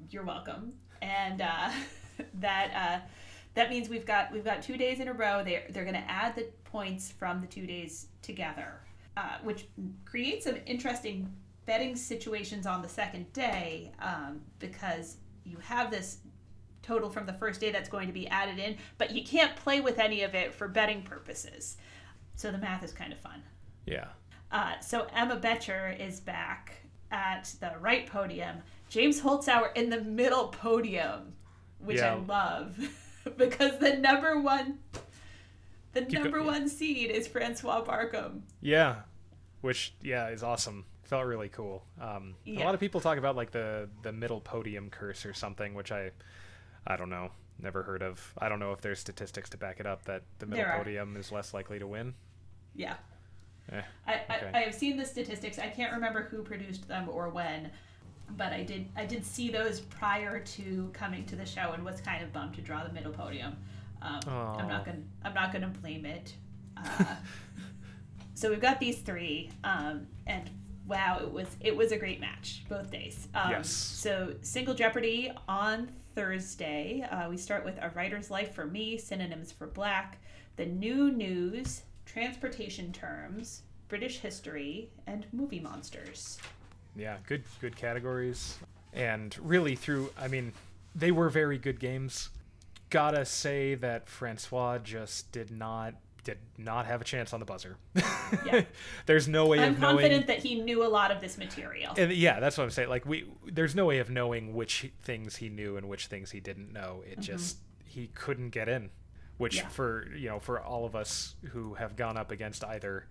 You're welcome. And uh, that uh, that means we've got we've got two days in a row. They're they're going to add the points from the two days together, uh, which creates some interesting betting situations on the second day um, because you have this total from the first day that's going to be added in, but you can't play with any of it for betting purposes. So the math is kind of fun. Yeah. Uh, so Emma Boettcher is back at the right podium. James Holzhauer in the middle podium, which I love because the number one, the go- number yeah. one seed is Francois Barcomb. Yeah, which yeah is awesome. Felt really cool. Um, A lot of people talk about like the the middle podium curse or something, which I I don't know, never heard of. I don't know if there's statistics to back it up that the middle podium is less likely to win. Yeah. Eh, I, Okay. I, I have seen the statistics. I can't remember who produced them or when, but I did I did see those prior to coming to the show and was kind of bummed to draw the middle podium. Um, I'm not gonna I'm not gonna blame it. Uh, so we've got these three, um, and wow, it was it was a great match both days. Um, Yes. So single Jeopardy on Thursday. Uh, we start with a writer's life for me, synonyms for black, the new news, transportation terms, British history, and movie monsters. yeah, good good categories, and really through. I mean, they were very good games. Gotta say that Francois just did not did not have a chance on the buzzer. Yeah. There's no way I'm of knowing. confident that he knew a lot of this material. And yeah, that's what I'm saying. Like we, there's no way of knowing which things he knew and which things he didn't know. It mm-hmm. just he couldn't get in, which Yeah. for you know for all of us who have gone up against either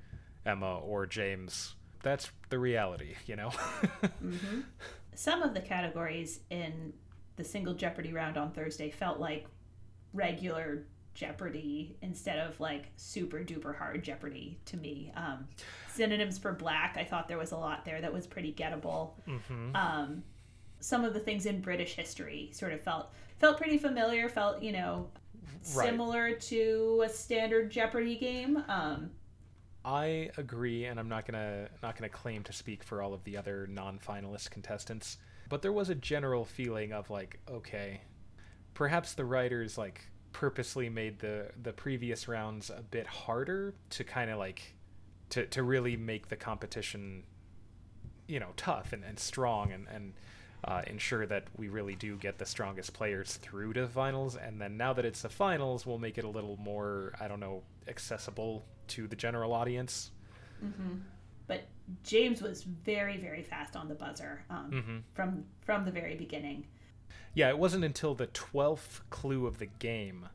Emma or James, that's the reality, you know. Mm-hmm. Some of the categories in the single Jeopardy round on Thursday felt like regular Jeopardy instead of like super duper hard Jeopardy to me. Um, synonyms for black, I thought there was a lot there that was pretty gettable. Um, some of the things in British history sort of felt felt pretty familiar. Felt you know Right. similar to a standard Jeopardy game. Um, I agree, and I'm not gonna not gonna claim to speak for all of the other non-finalist contestants, but there was a general feeling of like, okay, perhaps the writers like purposely made the the previous rounds a bit harder to kind of like to to really make the competition, you know, tough and, and strong and and. Uh, ensure that we really do get the strongest players through to the finals, and then now that it's the finals, we'll make it a little more, I don't know, accessible to the general audience. but James was very very fast on the buzzer um, Mm-hmm. from from the very beginning. Yeah, it wasn't until the 12th clue of the game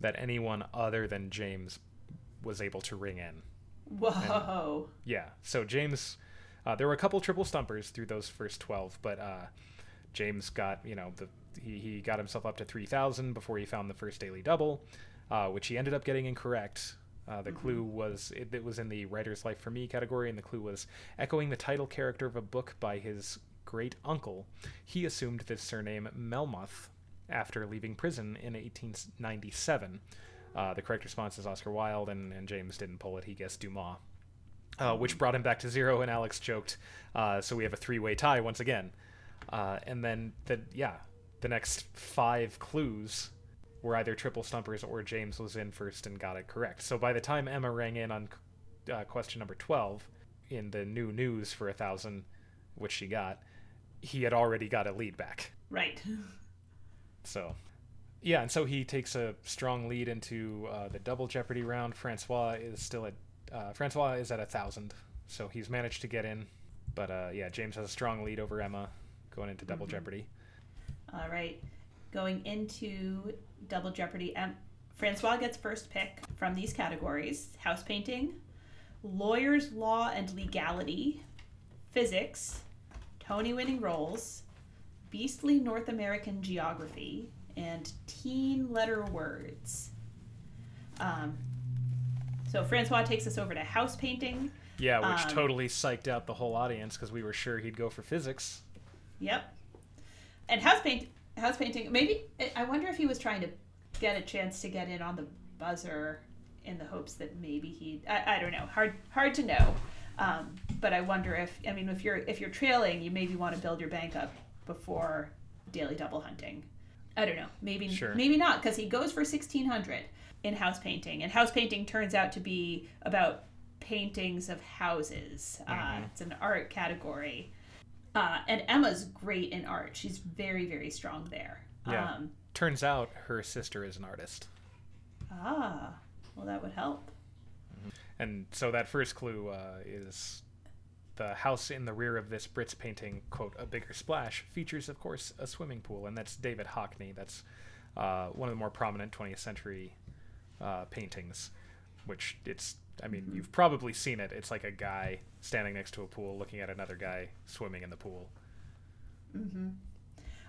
that anyone other than James was able to ring in. Whoa. Yeah, so James, uh, there were a couple triple stumpers through those first 12, but uh, James got, you know, the he, he got himself up to 3,000 before he found the first daily double, uh, which he ended up getting incorrect. Uh, the clue was it, it was in the writer's life for me category, and the clue was echoing the title character of a book by his great uncle. He assumed the surname Melmoth after leaving prison in 1897. Uh, the correct response is Oscar Wilde, and, and James didn't pull it. He guessed Dumas uh, which brought him back to zero. And Alex joked, uh, so we have a three-way tie once again. Uh, and then the yeah, the next five clues were either triple stumpers or James was in first and got it correct. So by the time Emma rang in on uh, question number twelve in the new news for a thousand, which she got, he had already got a lead back. Right. So, yeah, and so he takes a strong lead into uh, the double Jeopardy round. Francois is still at uh, Francois is at a thousand, so he's managed to get in. But uh, yeah, James has a strong lead over Emma going into double Jeopardy. All right. Going into Double Jeopardy, um, Francois gets first pick from these categories house painting, lawyer's law and legality, physics, Tony winning roles, beastly North American geography, and teen letter words. Um, so Francois takes us over to house painting. Yeah, which Um, totally psyched out the whole audience because we were sure he'd go for physics. Yep. And house paint house painting maybe I- I wonder if he was trying to get a chance to get in on the buzzer in the hopes that maybe he I, I don't know. Hard hard to know. Um, but I wonder if I mean if you're if you're trailing, you maybe want to build your bank up before daily double hunting. I don't know. Maybe Sure. maybe not because he goes for 1600 in house painting and house painting turns out to be about paintings of houses. Uh, it's an art category. Uh, and Emma's great in art. She's very, very strong there. Yeah. Um, Turns out her sister is an artist. ah, well, that would help. And so that first clue uh, is the house in the rear of this Brits painting, quote, a bigger splash, features, of course, a swimming pool. And that's David Hockney. That's uh, one of the more prominent 20th century uh, paintings, which it's, I mean, you've probably seen it. It's like a guy standing next to a pool looking at another guy swimming in the pool.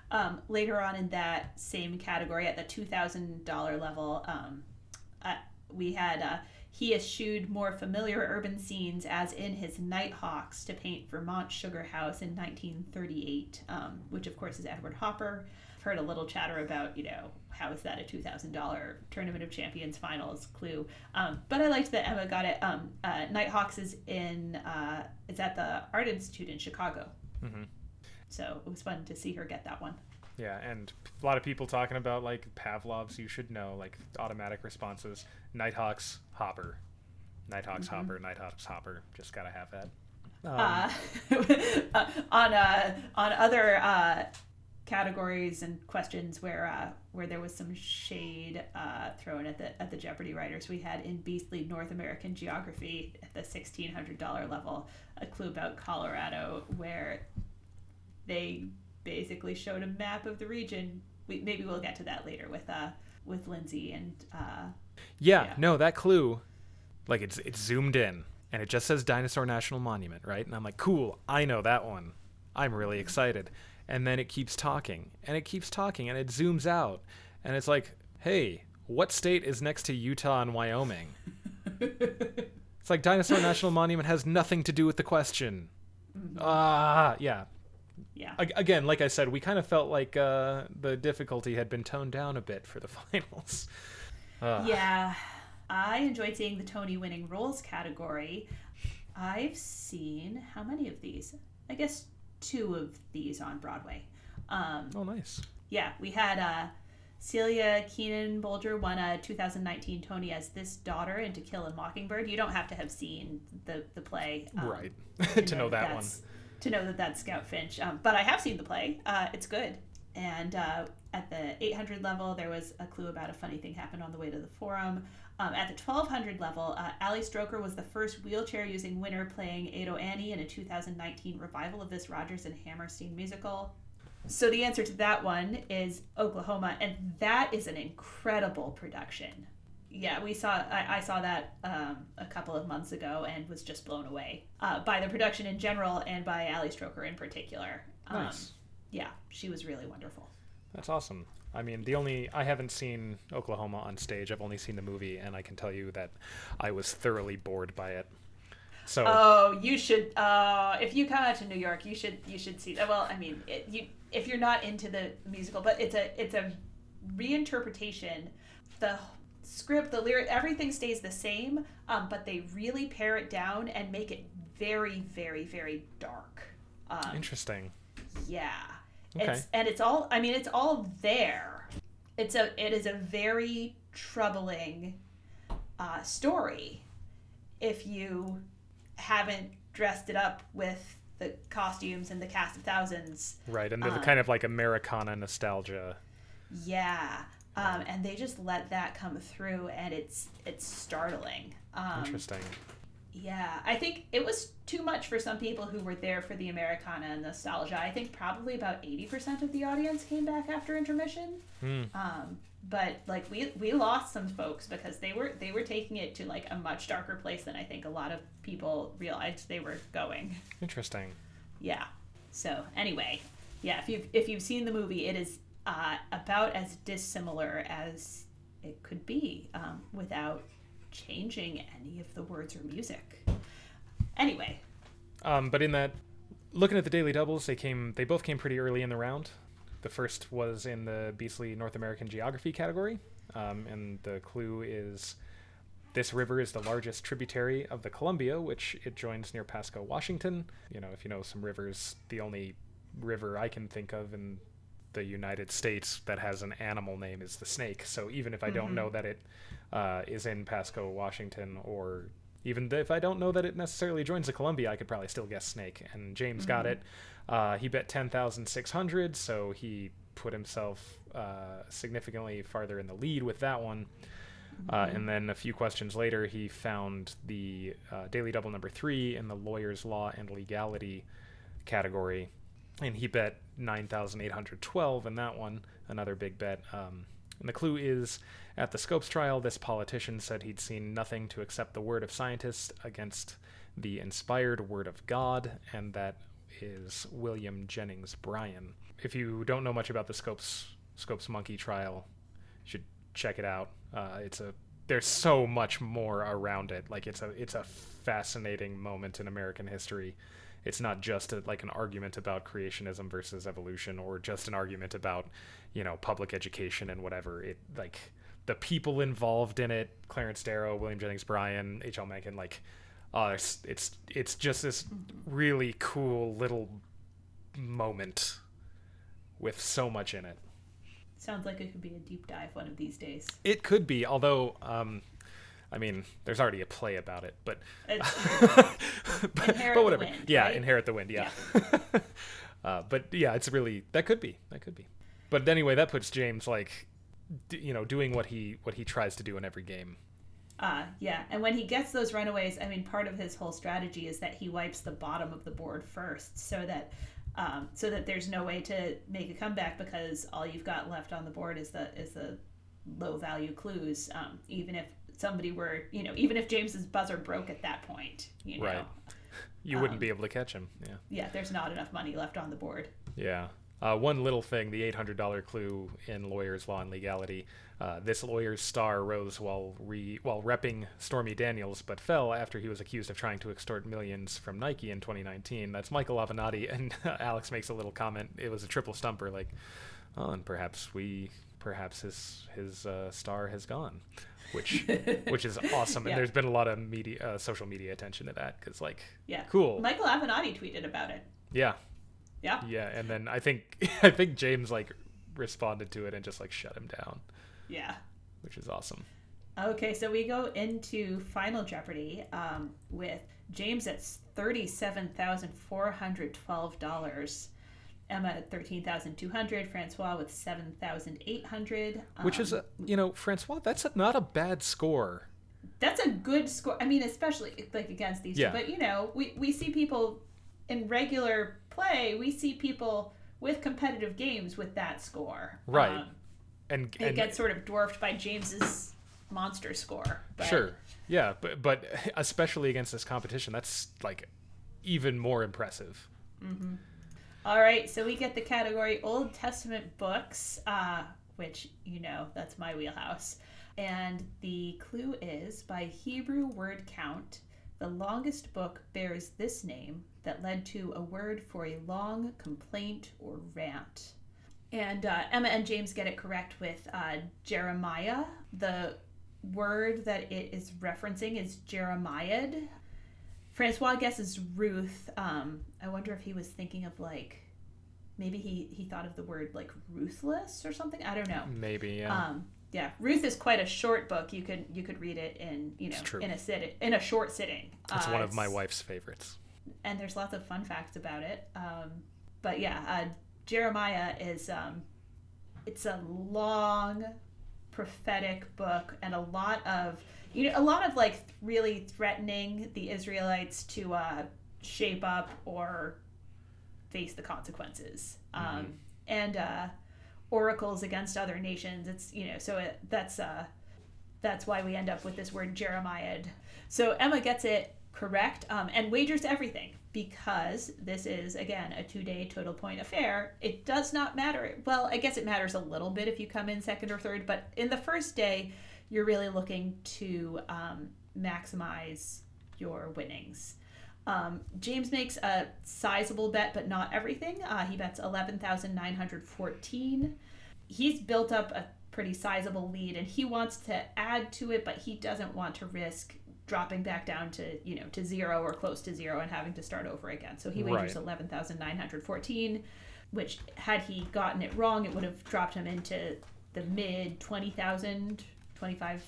Um, later on in that same category, at the two thousand dollar level, um, uh, we had uh, he eschewed more familiar urban scenes, as in his Nighthawks, to paint Vermont Sugar House in 1938, um, which of course is Edward Hopper. I've heard a little chatter about, you know, how is that a two thousand dollar Tournament of Champions finals clue? Um, but I liked that Emma got it. Um, uh, Nighthawks is in uh, is at the Art Institute in Chicago. hmm So it was fun to see her get that one. Yeah, and a lot of people talking about like Pavlov's you should know, like automatic responses. Nighthawks, Hopper. Nighthawks, Hopper, Nighthawks, Hopper. Just gotta have that. Um, uh, on uh, on other uh, categories and questions where uh, where there was some shade uh, thrown at the at the Jeopardy writers, we had in beastly North American geography at the sixteen hundred dollar level a clue about Colorado where they basically showed a map of the region. We, maybe we'll get to that later with uh, with Lindsey and uh, Yeah, Yeah. no, that clue, like it's it's zoomed in and it just says Dinosaur National Monument, right? And I'm like, cool, I know that one. I'm really excited. And then it keeps talking and it keeps talking and it zooms out and it's like, hey, what state is next to Utah and Wyoming? it's like Dinosaur National Monument has nothing to do with the question. Ah, yeah. Yeah. Again, like I said, we kind of felt like uh, the difficulty had been toned down a bit for the finals. Ah. Yeah, I enjoyed seeing the Tony winning roles category. I've seen how many of these? I guess two of these on Broadway. Um, Oh, nice. yeah, we had uh, Celia Keenan Bolger won a 2019 Tony as this daughter in To Kill a Mockingbird. You don't have to have seen the the play, um, right. to know that one. To know that that's Scout Finch, um, but I have seen the play. Uh, it's good. And uh, at the 800 level, there was a clue about a funny thing happened on the way to the forum. Um, at the 1200 level, uh, Ali Stroker was the first wheelchair-using winner playing Ado Annie in a 2019 revival of this Rodgers and Hammerstein musical. So the answer to that one is Oklahoma, and that is an incredible production. Yeah, we saw. I, I saw that um, a couple of months ago and was just blown away uh, by the production in general and by Ali Stroker in particular. Um, Nice. Yeah, she was really wonderful. That's awesome. I mean, the only I haven't seen Oklahoma on stage. I've only seen the movie, and I can tell you that I was thoroughly bored by it. So Oh, you should. Uh, if you come out to New York, you should. You should see that. Well, I mean, it, you if you're not into the musical, but it's a it's a reinterpretation. The script, the lyric, everything stays the same, um, but they really pare it down and make it very, very, very dark. Um, interesting. yeah. Okay. It's and it's all I mean it's all there. It's a it is a very troubling uh, story if you haven't dressed it up with the costumes and the cast of thousands. Right, and the Um, kind of like Americana nostalgia. Yeah. Um, and they just let that come through and it's it's startling. Um, Interesting. Yeah, I think it was too much for some people who were there for the Americana and nostalgia. I think probably about eighty percent of the audience came back after intermission. Hmm. Um, but like we we lost some folks because they were they were taking it to like a much darker place than I think a lot of people realized they were going. Interesting. Yeah. So anyway, yeah, if you've if you've seen the movie, it is uh, about as dissimilar as it could be um, without changing any of the words or music. Anyway, Um, but in that, looking at the daily doubles, they came. They both came pretty early in the round. The first was in the Beasley North American Geography category, um, and the clue is this river is the largest tributary of the Columbia, which it joins near Pasco, Washington. You know, if you know some rivers, the only river I can think of in the United States that has an animal name is the Snake. So even if I don't know that it uh, is in Pasco, Washington, or even if I don't know that it necessarily joins the Columbia, I could probably still guess Snake. And James got it. Uh, he bet ten thousand six hundred, so he put himself uh, significantly farther in the lead with that one. Uh, and then a few questions later, he found the uh, daily double number three in the lawyer's law and legality category, and he bet 9,812 in that one, another big bet. Um, and the clue is at the Scopes trial, this politician said he'd seen nothing to accept the word of scientists against the inspired word of God, and that is William Jennings Bryan. If you don't know much about the Scopes Scopes monkey trial, you should check it out. Uh, it's a there's so much more around it. Like it's a it's a fascinating moment in American history. It's not just a, like an argument about creationism versus evolution, or just an argument about you know public education and whatever. It like the people involved in it: Clarence Darrow, William Jennings Bryan, H. L. Mencken. Like, uh, it's it's it's just this really cool little moment with so much in it. sounds like it could be a deep dive one of these days. It could be, although, um, I mean, there's already a play about it, but It's, but, but whatever. Wind, yeah, right? inherit the wind. Yeah. uh, but yeah, it's really that could be that could be. But anyway, that puts James like, d- you know, doing what he what he tries to do in every game. Uh, yeah, and when he gets those runaways, I mean, part of his whole strategy is that he wipes the bottom of the board first, so that um, so that there's no way to make a comeback because all you've got left on the board is the is the low value clues, um, even if somebody were, you know, even if James's buzzer broke at that point, you know. Right. You wouldn't be able to catch him. Yeah. Yeah, there's not enough money left on the board. Yeah. Uh, one little thing: the $800 clue in Lawyers, Law, and Legality. Uh, this lawyer's star rose while re- while repping Stormy Daniels, but fell after he was accused of trying to extort millions from Nike in 2019. That's Michael Avenatti, and Alex makes a little comment. It was a triple stumper, like, oh, and perhaps we, perhaps his his uh, star has gone, which which is awesome. Yeah. And there's been a lot of media, uh, social media attention to that because, like, Yeah. cool, Michael Avenatti tweeted about it. yeah, Yeah. yeah, and then I think I think James like responded to it and just like shut him down, Yeah. which is awesome. Okay, so we go into Final Jeopardy um, with James at thirty-seven thousand four hundred twelve dollars, Emma at thirteen thousand two hundred, Francois with seven thousand eight hundred. Which is a you know Francois, that's a, not a bad score. that's a good score. I mean, especially like against these Yeah. two. But you know, we we see people in regular play. We see people with competitive games with that score. Right. Um, And, it gets sort of dwarfed by James's monster score. But sure, yeah, but but especially against this competition, that's like even more impressive. All right, so we get the category Old Testament books, uh, which you know that's my wheelhouse. And the clue is by Hebrew word count, the longest book bears this name that led to a word for a long complaint or rant. And uh, Emma and James get it correct with uh, Jeremiah. The word that it is referencing is Jeremiah. Francois guesses Ruth. Um, I wonder if he was thinking of like maybe he he thought of the word like ruthless or something. I don't know. Maybe, yeah. Um, yeah, Ruth is quite a short book. You could you could read it in you know in a sit in a short sitting. it's Uh, one of my wife's favorites. and there's lots of fun facts about it. Um, but yeah, uh, Jeremiah is um, it's a long prophetic book and a lot of you know a lot of like really threatening the Israelites to uh, shape up or face the consequences. Um, and uh, oracles against other nations. It's you know so it, that's uh, that's why we end up with this word Jeremiah. So Emma gets it correct um, and wagers everything because this is again a two-day total point affair. It does not matter. Well, I guess it matters a little bit if you come in second or third, but in the first day, you're really looking to um, maximize your winnings. Um, James makes a sizable bet, but not everything. Uh, he bets eleven thousand nine hundred fourteen. He's built up a pretty sizable lead, and he wants to add to it, but he doesn't want to risk dropping back down to you know to zero or close to zero and having to start over again. So he wagers Right. eleven thousand nine hundred fourteen, which had he gotten it wrong, it would have dropped him into the mid 20,000, 25,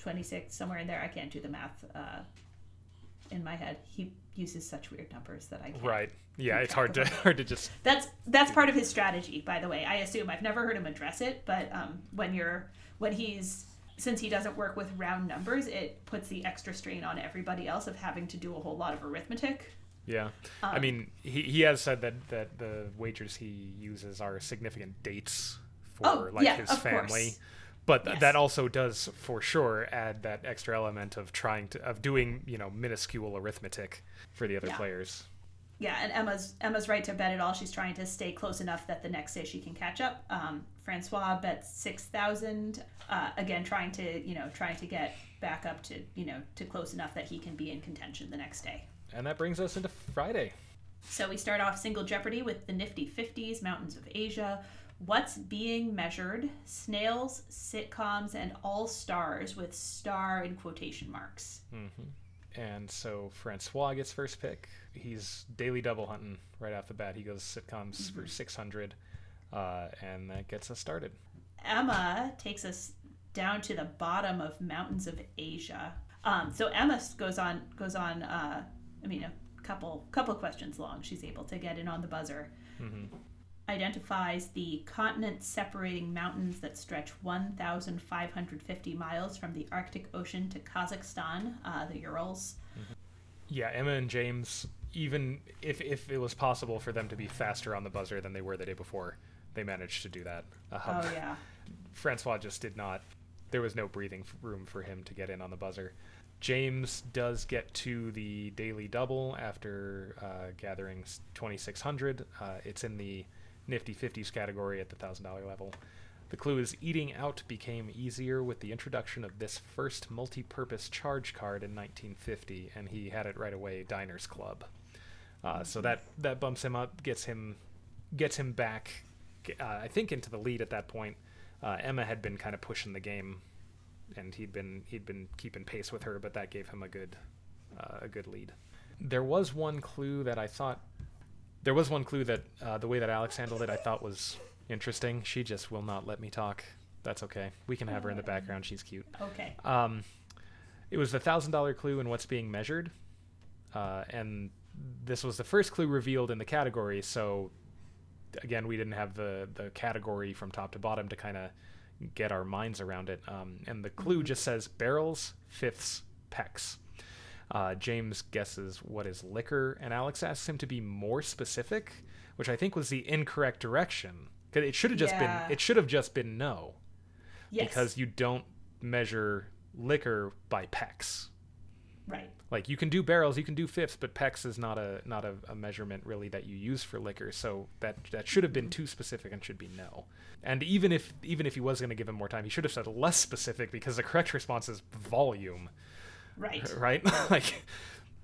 26, somewhere in there. I can't do the math uh, in my head. He uses such weird numbers that I can't. Right. Yeah, it's hard to hard to just That's that's part of his strategy, by the way. I assume I've never heard him address it, but um, when you're when he's since he doesn't work with round numbers, it puts the extra strain on everybody else of having to do a whole lot of arithmetic. Yeah, I Um, mean, he, he has said that that the wagers he uses are significant dates for Oh, like yeah, his of family, course. But th- Yes. that also does for sure add that extra element of trying to of doing you know minuscule arithmetic for the other Yeah. players. Yeah, and Emma's Emma's right to bet it all. She's trying to stay close enough that the next day she can catch up. Um, Francois bets six thousand. Uh, again, trying to you know trying to get back up to you know to close enough that he can be in contention the next day. And that brings us into Friday. So we start off single Jeopardy with the nifty 50s, Mountains of Asia. What's being measured? Snails, sitcoms, and all stars with star in quotation marks. And so Francois gets first pick. He's daily double hunting right off the bat. He goes sitcoms for 600, uh, and that gets us started. Emma takes us down to the bottom of Mountains of Asia. Um, so Emma goes on goes on. Uh, I mean, a couple couple questions long. She's able to get in on the buzzer. Identifies the continent separating mountains that stretch 1,550 miles from the Arctic Ocean to Kazakhstan, uh, the Urals. Yeah, Emma and James, even if if it was possible for them to be faster on the buzzer than they were the day before, they managed to do that. Um, Oh yeah. Francois just did not. There was no breathing room for him to get in on the buzzer. James does get to the daily double after uh, gathering 2,600. Uh, it's in the Nifty 50s category at the $1,000 level. The clue is eating out became easier with the introduction of this first multi purpose charge card in 1950, and he had it right away Diners Club. Uh, so that, that bumps him up, gets him gets him back, uh, I think, into the lead at that point. Uh, Emma had been kind of pushing the game and he'd been he'd been keeping pace with her, but that gave him a good uh, a good lead. There was one clue that I thought there was one clue that uh, the way that Alex handled it I thought was interesting. She just will not let me talk. That's okay. We can have her in the background. She's cute. Okay. Um, it was the thousand dollar clue and what's being measured, uh, and this was the first clue revealed in the category. So again, we didn't have the the category from top to bottom to kind of get our minds around it. Um, and the clue just says barrels, fifths, pecks. Uh, James guesses what is liquor, and Alex asks him to be more specific, which I think was the incorrect direction. Because it should have just Yeah. been it should have just been no, Yes. because you don't measure liquor by pecks. right. Like you can do barrels, you can do fifths, but pecks is not a not a, a measurement really that you use for liquor. So that that should have been too specific and should be no. And even if even if he was going to give him more time, he should have said less specific because the correct response is volume, Right. right? like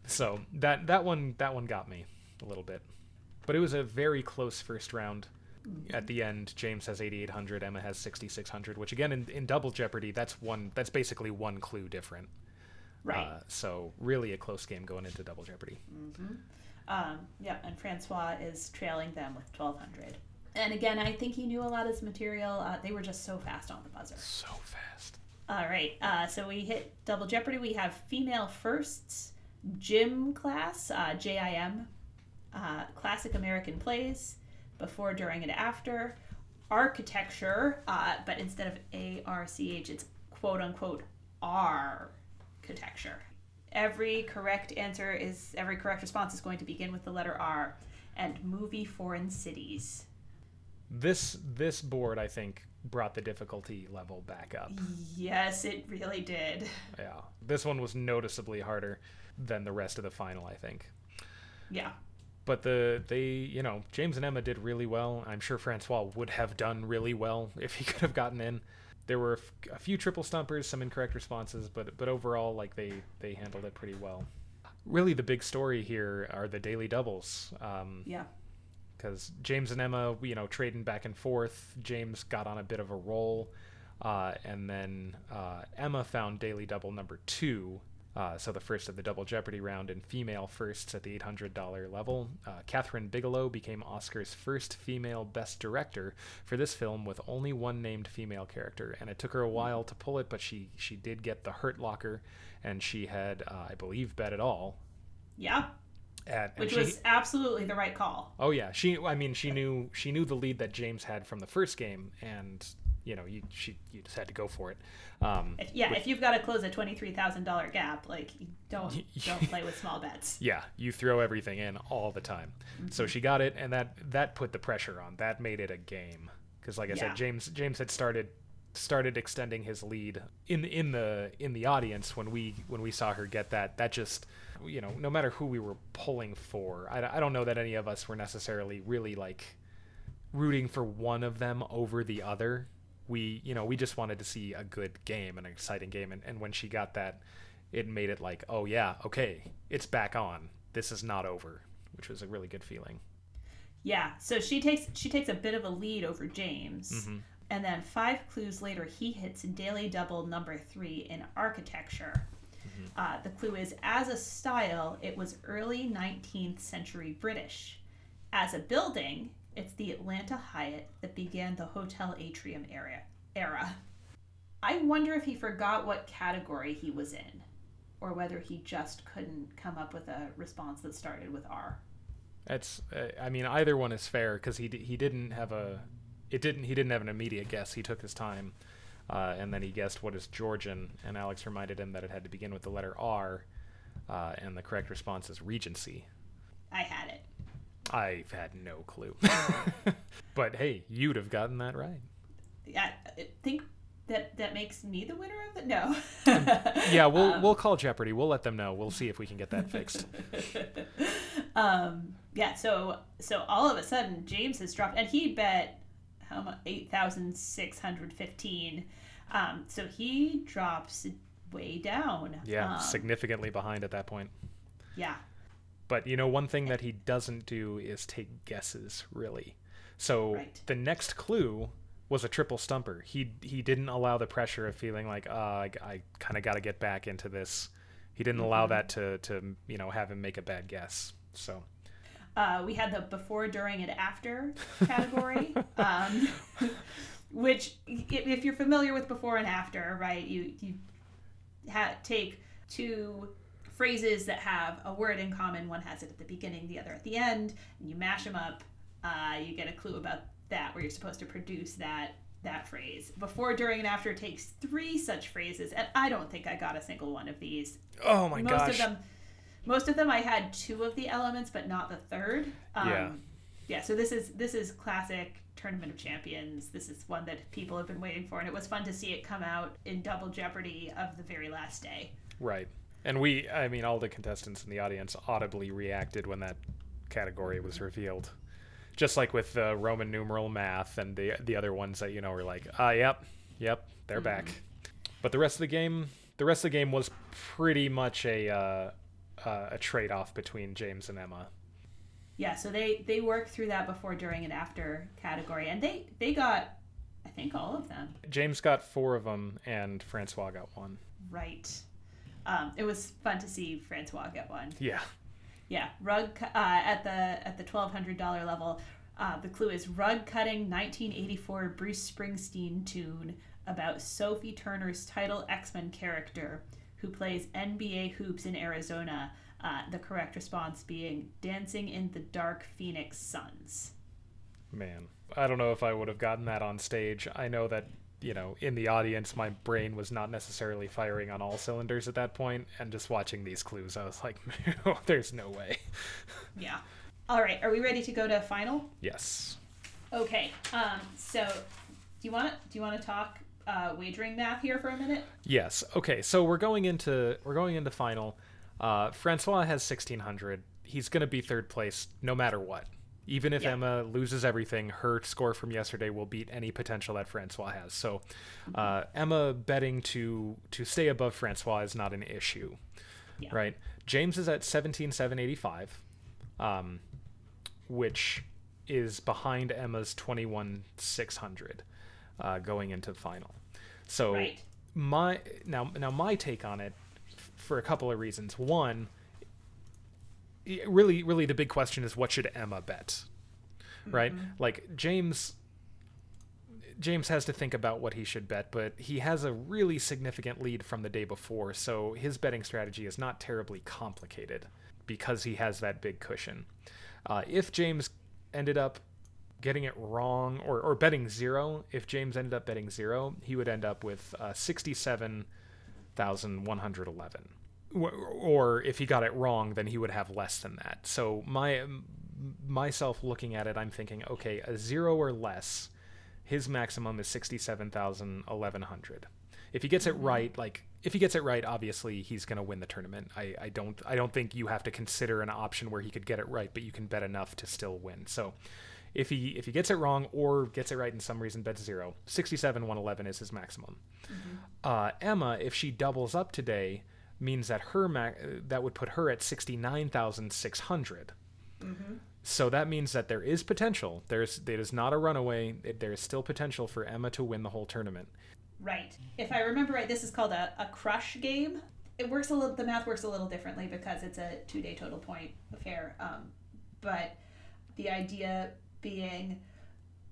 so that that one that one got me a little bit. But it was a very close first round. At the end, James has 8800, Emma has 6600, which again in, in double jeopardy, that's one that's basically one clue different. Right. Uh, so really a close game going into double jeopardy. Um, yeah, and Francois is trailing them with 1200. And again, I think he knew a lot of his material. Uh, they were just so fast on the buzzer. So fast. All right, uh, so we hit Double Jeopardy. We have female firsts, gym class, uh, JIM, uh, classic American plays, before, during, and after, architecture, uh, but instead of A R C H, it's quote unquote architecture. Every correct answer is every correct response is going to begin with the letter R, and movie foreign cities. This this board I think brought the difficulty level back up. Yes, it really did. Yeah. This one was noticeably harder than the rest of the final, I think. Yeah. But the they, you know, James and Emma did really well. I'm sure Francois would have done really well if he could have gotten in. There were a few triple stumpers, some incorrect responses, but but overall like they they handled it pretty well. Really the big story here are the daily doubles. Um Yeah. Because James and Emma, you know, trading back and forth. James got on a bit of a roll, uh, and then uh, Emma found daily double number two. Uh, so the first of the double Jeopardy round in female firsts at the $800 level. Uh, Kathryn Bigelow became Oscar's first female Best Director for this film with only one named female character, and it took her a while to pull it, but she she did get the Hurt Locker, and she had, uh, I believe, bet it all. Yeah. At, Which she- was absolutely the right call. Oh yeah, she. I mean, she knew she knew the lead that James had from the first game, and you know, you she you just had to go for it. Um, If, yeah, if you've got to close a twenty-three thousand dollar gap, like you don't don't play with small bets. yeah, you throw everything in all the time. So she got it, and that that put the pressure on. That made it a game because, like I Yeah. said, James James had started started extending his lead in in the in the audience when we when we saw her get that. That just you know, no matter who we were pulling for, I, I don't know that any of us were necessarily really like rooting for one of them over the other. We, you know, we just wanted to see a good game, an exciting game, and, and when she got that, it made it like, oh yeah, okay, it's back on. This is not over, which was a really good feeling. Yeah, so she takes she takes a bit of a lead over James, Mm-hmm. And then five clues later, he hits daily double number three in architecture. Mm-hmm. Uh, the clue is as a style, it was early 19th century British. As a building, it's the Atlanta Hyatt that began the hotel atrium area era. I wonder if he forgot what category he was in, or whether he just couldn't come up with a response that started with R. That's, uh, I mean, either one is fair because he d- he didn't have a, it didn't he didn't have an immediate guess. He took his time, uh, and then he guessed what is Georgian, and Alex reminded him that it had to begin with the letter R, uh, and the correct response is Regency. I had it. I've had no clue, but hey, you'd have gotten that right. I think that that makes me the winner of it. No. yeah, we'll um, we'll call Jeopardy. We'll let them know. We'll see if we can get that fixed. um, yeah. So so all of a sudden James has dropped, and he bet how much eight thousand six hundred fifteen. Um, so he drops way down. Yeah, um, significantly behind at that point. Yeah. But you know, one thing that he doesn't do is take guesses, really. So right. the next clue was a triple stumper. He he didn't allow the pressure of feeling like, uh, I, I kind of got to get back into this. He didn't mm-hmm. allow that to to you know have him make a bad guess. So. Uh, we had the before, during, and after category, um, which, if you're familiar with before and after, right, you you ha- take two phrases that have a word in common. One has it at the beginning, the other at the end, and you mash them up. Uh, you get a clue about that where you're supposed to produce that that phrase. Before, during, and after takes three such phrases, and I don't think I got a single one of these. Oh my most gosh! Of them, most of them, I had two of the elements, but not the third. Um, yeah. Yeah. So this is this is classic Tournament of Champions. This is one that people have been waiting for, and it was fun to see it come out in Double Jeopardy of the very last day. Right. And we, I mean, all the contestants in the audience audibly reacted when that category was revealed just like with the Roman numeral math and the the other ones that you know were like, ah, uh, yep, yep, they're mm-hmm. back. But the rest of the game, the rest of the game was pretty much a uh, uh, a trade off between James and Emma. Yeah, so they they work through that before, during, and after category, and they they got, I think, all of them. James got four of them, and Francois got one. Right. Um, it was fun to see Francois get one. Yeah. Yeah, rug uh, at the at the twelve hundred dollar level. Uh, the clue is rug cutting 1984 Bruce Springsteen tune about Sophie Turner's title X Men character who plays NBA hoops in Arizona. Uh, the correct response being Dancing in the Dark Phoenix Suns. Man, I don't know if I would have gotten that on stage. I know that you know, in the audience, my brain was not necessarily firing on all cylinders at that point, and just watching these clues, I was like, "There's no way." Yeah. All right. Are we ready to go to final? Yes. Okay. Um. So, do you want do you want to talk uh, wagering math here for a minute? Yes. Okay. So we're going into we're going into final. Uh, Francois has sixteen hundred. He's going to be third place no matter what. Even if yeah. Emma loses everything, her score from yesterday will beat any potential that Francois has. So, uh, Emma betting to to stay above Francois is not an issue, yeah. right? James is at seventeen seven eighty five, um, which is behind Emma's twenty one six hundred, uh, going into final. So right. my now now my take on it, for a couple of reasons. One, really really the big question is what should Emma bet? Right? Mm-hmm. Like James James has to think about what he should bet, but he has a really significant lead from the day before, so his betting strategy is not terribly complicated because he has that big cushion. Uh, if James ended up getting it wrong or, or betting zero, if James ended up betting zero, he would end up with uh, 67,111 or if he got it wrong, then he would have less than that. So my myself looking at it, I'm thinking, okay, a zero or less, his maximum is sixty-seven thousand eleven hundred. If he gets it mm-hmm. right, like if he gets it right, obviously he's going to win the tournament. I, I don't I don't think you have to consider an option where he could get it right, but you can bet enough to still win. So if he if he gets it wrong or gets it right in some reason, bet zero. Sixty-seven one eleven is his maximum. Mm-hmm. Uh, Emma, if she doubles up today means that her ma- that would put her at 69,600. Mm-hmm. So that means that there is potential. There's it is not a runaway. It, there is still potential for Emma to win the whole tournament. Right. If I remember right, this is called a, a crush game. It works a little. The math works a little differently because it's a two day total point affair. Um, but the idea being,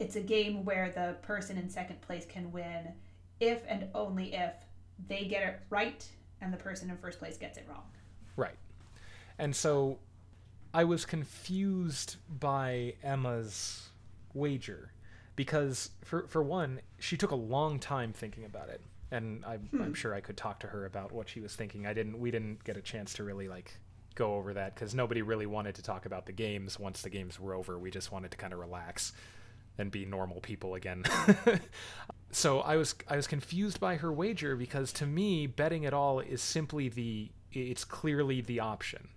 it's a game where the person in second place can win if and only if they get it right and the person in first place gets it wrong. Right. And so I was confused by Emma's wager because for for one, she took a long time thinking about it. And I'm, hmm. I'm sure I could talk to her about what she was thinking. I didn't. We didn't get a chance to really like go over that because nobody really wanted to talk about the games once the games were over. We just wanted to kind of relax and be normal people again. so I was I was confused by her wager because to me betting at all is simply the it's clearly the option.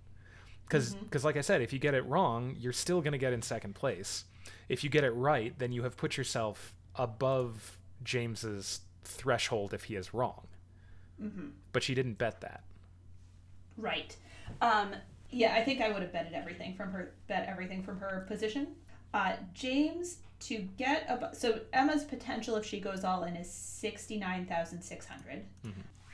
Because because mm-hmm. like I said, if you get it wrong, you're still going to get in second place. If you get it right, then you have put yourself above James's threshold if he is wrong. Mm-hmm. But she didn't bet that. Right. Um, yeah, I think I would have betted everything from her bet everything from her position. Uh, James to get above so Emma's potential if she goes all in is sixty nine thousand six hundred.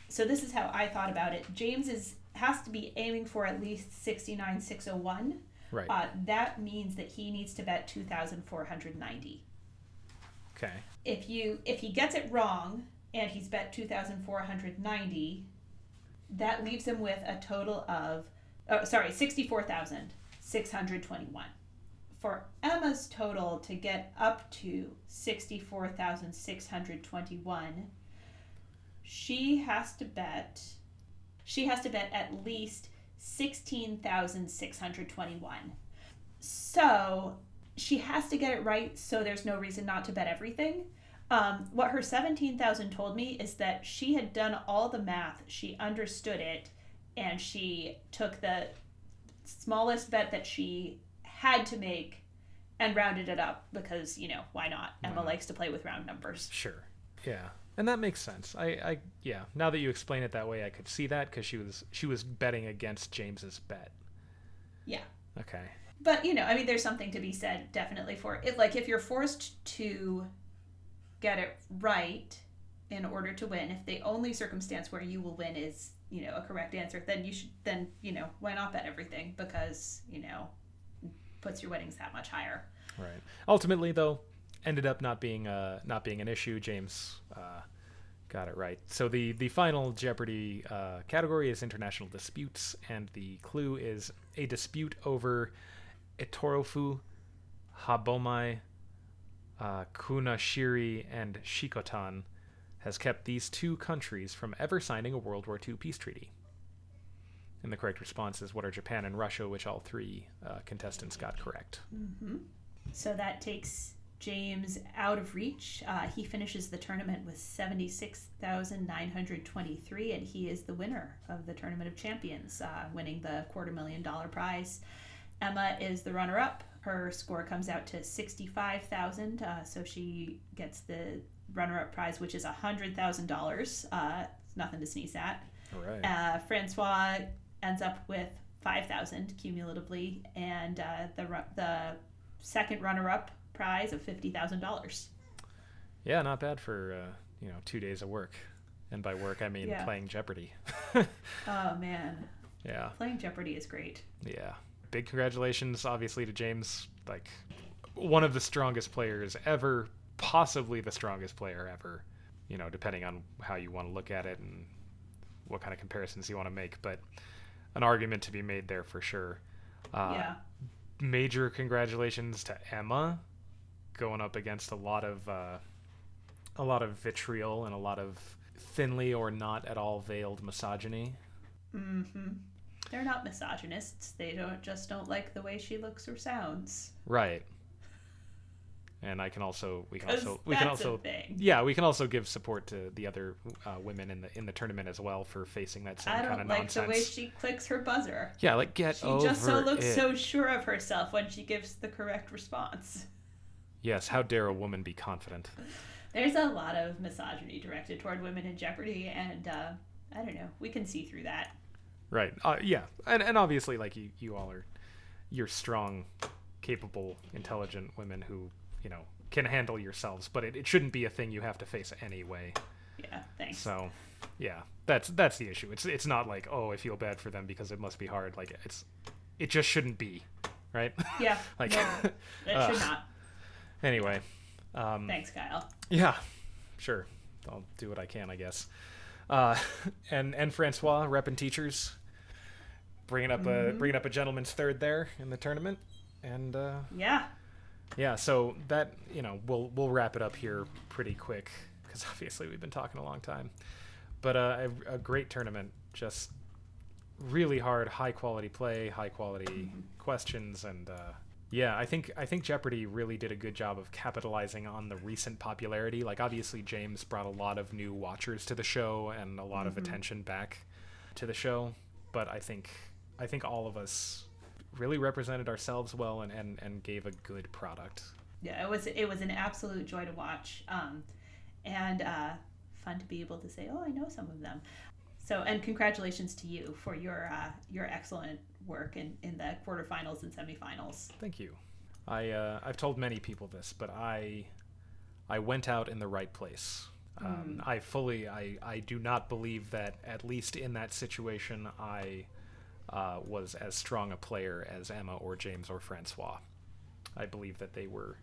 So this is how I thought about it. James is has to be aiming for at least sixty nine six oh one. Right. Uh, that means that he needs to bet two thousand four hundred ninety. Okay. If you if he gets it wrong and he's bet two thousand four hundred ninety, that leaves him with a total of oh sorry sixty four thousand six hundred twenty one. For Emma's total to get up to sixty four thousand six hundred twenty one, she has to bet she has to bet at least sixteen thousand six hundred twenty one. So she has to get it right so there's no reason not to bet everything. Um, what her 17,000 told me is that she had done all the math, she understood it, and she took the smallest bet that she had to make and rounded it up because, you know, why not? Emma likes to play with round numbers. Sure. Yeah. And that makes sense. I, I yeah. Now that you explain it that way, I could see that because she was she was betting against James's bet. Yeah. Okay. But, you know, I mean, there's something to be said definitely for it. Like, if you're forced to get it right in order to win, if the only circumstance where you will win is, you know, a correct answer, then you should, then, you know, why not bet everything? Because, you know, puts your winnings that much higher. Right. Ultimately, though, ended up not being uh not being an issue. James uh, got it right. So the the final Jeopardy uh, category is international disputes, and the clue is a dispute over Etorofu, Habomai, uh, Kunashiri, and Shikotan has kept these two countries from ever signing a World War II peace treaty. And the correct response is what are Japan and Russia, which all three uh, contestants got correct. So that takes James out of reach. Uh, he finishes the tournament with 76,923, and he is the winner of the Tournament of Champions, uh, winning the quarter million dollar prize. Emma is the runner up. Her score comes out to 65,000, uh, so she gets the runner up prize, which is $100,000. Uh, nothing to sneeze at. All right. Uh, Francois ends up with 5,000 cumulatively, and uh, the the second runner-up prize of fifty thousand dollars. Yeah, not bad for uh, you know two days of work, and by work I mean Yeah. playing Jeopardy. Oh man, yeah, playing Jeopardy is great. yeah. Big congratulations, obviously, to James. Like one of the strongest players ever, possibly the strongest player ever. You know, depending on how you want to look at it and what kind of comparisons you want to make, but an argument to be made there for sure. Uh, yeah, major congratulations to Emma going up against a lot of uh, a lot of vitriol and a lot of thinly or not at all veiled misogyny. mm-hmm. They're not misogynists. They don't just don't like the way she looks or sounds. Right. And I can also we can also we can also yeah we can also give support to the other uh, women in the in the tournament as well for facing that same kind of nonsense. I don't like the way she clicks her buzzer. yeah, like get She over She just so looks it. so sure of herself when she gives the correct response. Yes, how dare a woman be confident? There's a lot of misogyny directed toward women in Jeopardy, and uh, I don't know. We can see through that. Right. Uh, yeah. And and obviously, like you, you all are, you're strong, capable, intelligent women who you know can handle yourselves. But it, it shouldn't be a thing you have to face anyway. Yeah, thanks. So, yeah, that's that's the issue. It's it's not like oh I feel bad for them because it must be hard. Like it's it just shouldn't be, right? Yeah, like no, that Ugh. should not. anyway. Um, Thanks, Kyle. Yeah, sure. I'll do what I can, I guess. Uh, and and Francois repping teachers, bringing up a bringing up a gentleman's third there in the tournament, and uh, Yeah, yeah. So that you know we'll we'll wrap it up here pretty quick because obviously we've been talking a long time. But uh, a, a great tournament, just really hard, high quality play, high quality questions, and uh, Yeah, I think I think Jeopardy really did a good job of capitalizing on the recent popularity. Like obviously James brought a lot of new watchers to the show and a lot mm-hmm. of attention back to the show, but I think I think all of us really represented ourselves well and, and, and gave a good product. Yeah, it was it was an absolute joy to watch. Um, and uh, fun to be able to say, "Oh, I know some of them." So, and congratulations to you for your uh, your excellent work in, in the quarterfinals and semifinals. Thank you. I uh, I've told many people this, but I I went out in the right place. Um, mm. I fully I I do not believe that at least in that situation I uh, was as strong a player as Emma or James or Francois. I believe that they were,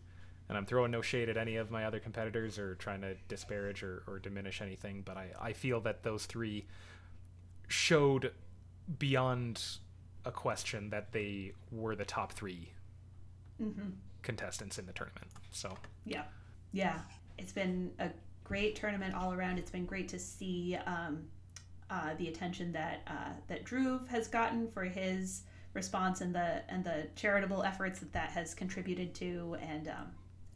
and I'm throwing no shade at any of my other competitors or trying to disparage or, or diminish anything, but I, I feel that those three showed beyond a question that they were the top 3 mm-hmm. contestants in the tournament. So yeah, yeah, it's been a great tournament all around. It's been great to see um, uh, the attention that uh, that Dhruv has gotten for his response and the and the charitable efforts that that has contributed to. And um,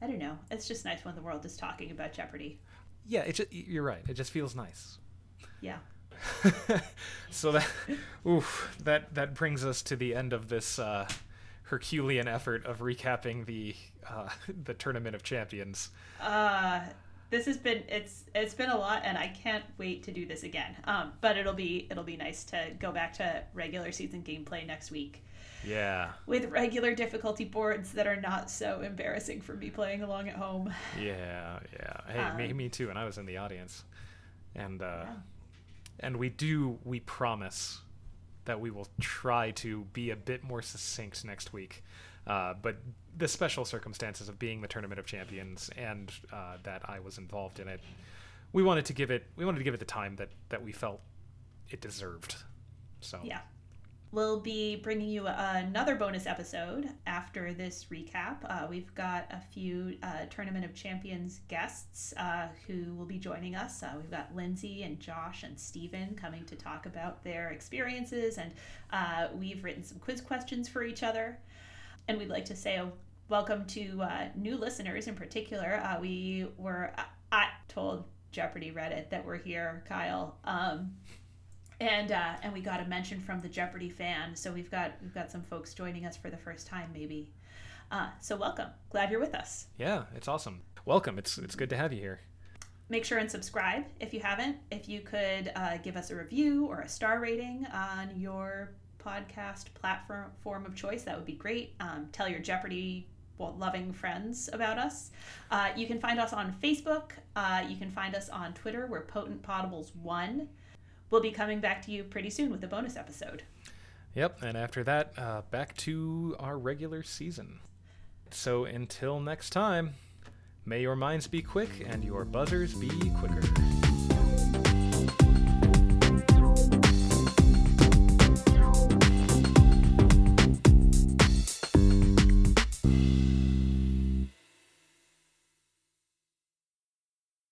I don't know, it's just nice when the world is talking about Jeopardy. Yeah, it just, you're right. It just feels nice. Yeah. so that, oof, that that brings us to the end of this uh, Herculean effort of recapping the uh, the tournament of champions. Uh, this has been it's it's been a lot, and I can't wait to do this again. Um, but it'll be it'll be nice to go back to regular season gameplay next week. Yeah. With regular difficulty boards that are not so embarrassing for me playing along at home. Yeah, yeah. Hey, um, me, me too. And I was in the audience, and uh, yeah and we do we promise that we will try to be a bit more succinct next week. Uh, but the special circumstances of being the tournament of champions and uh, that I was involved in it, we wanted to give it we wanted to give it the time that that we felt it deserved. So yeah, We'll be bringing you another bonus episode after this recap. Uh, we've got a few uh, Tournament of Champions guests uh, who will be joining us. Uh, we've got Lindsey and Josh and Steven coming to talk about their experiences, and uh, we've written some quiz questions for each other. And we'd like to say a welcome to uh, new listeners in particular. we were, I told Jeopardy Reddit that we're here, Kyle. Um, and uh, and we got a mention from the Jeopardy fan. So we've got we've got some folks joining us for the first time, maybe. Uh, so welcome, glad you're with us. Yeah, it's awesome. Welcome. It's it's good to have you here. Make sure and subscribe if you haven't. If you could uh, give us a review or a star rating on your podcast platform form of choice, that would be great. Um, tell your Jeopardy well, loving friends about us. Uh, you can find us on Facebook. Uh, you can find us on Twitter. We're Potent Potables One we'll be coming back to you pretty soon with a bonus episode. Yep, and after that, uh, back to our regular season. So until next time, may your minds be quick and your buzzers be quicker.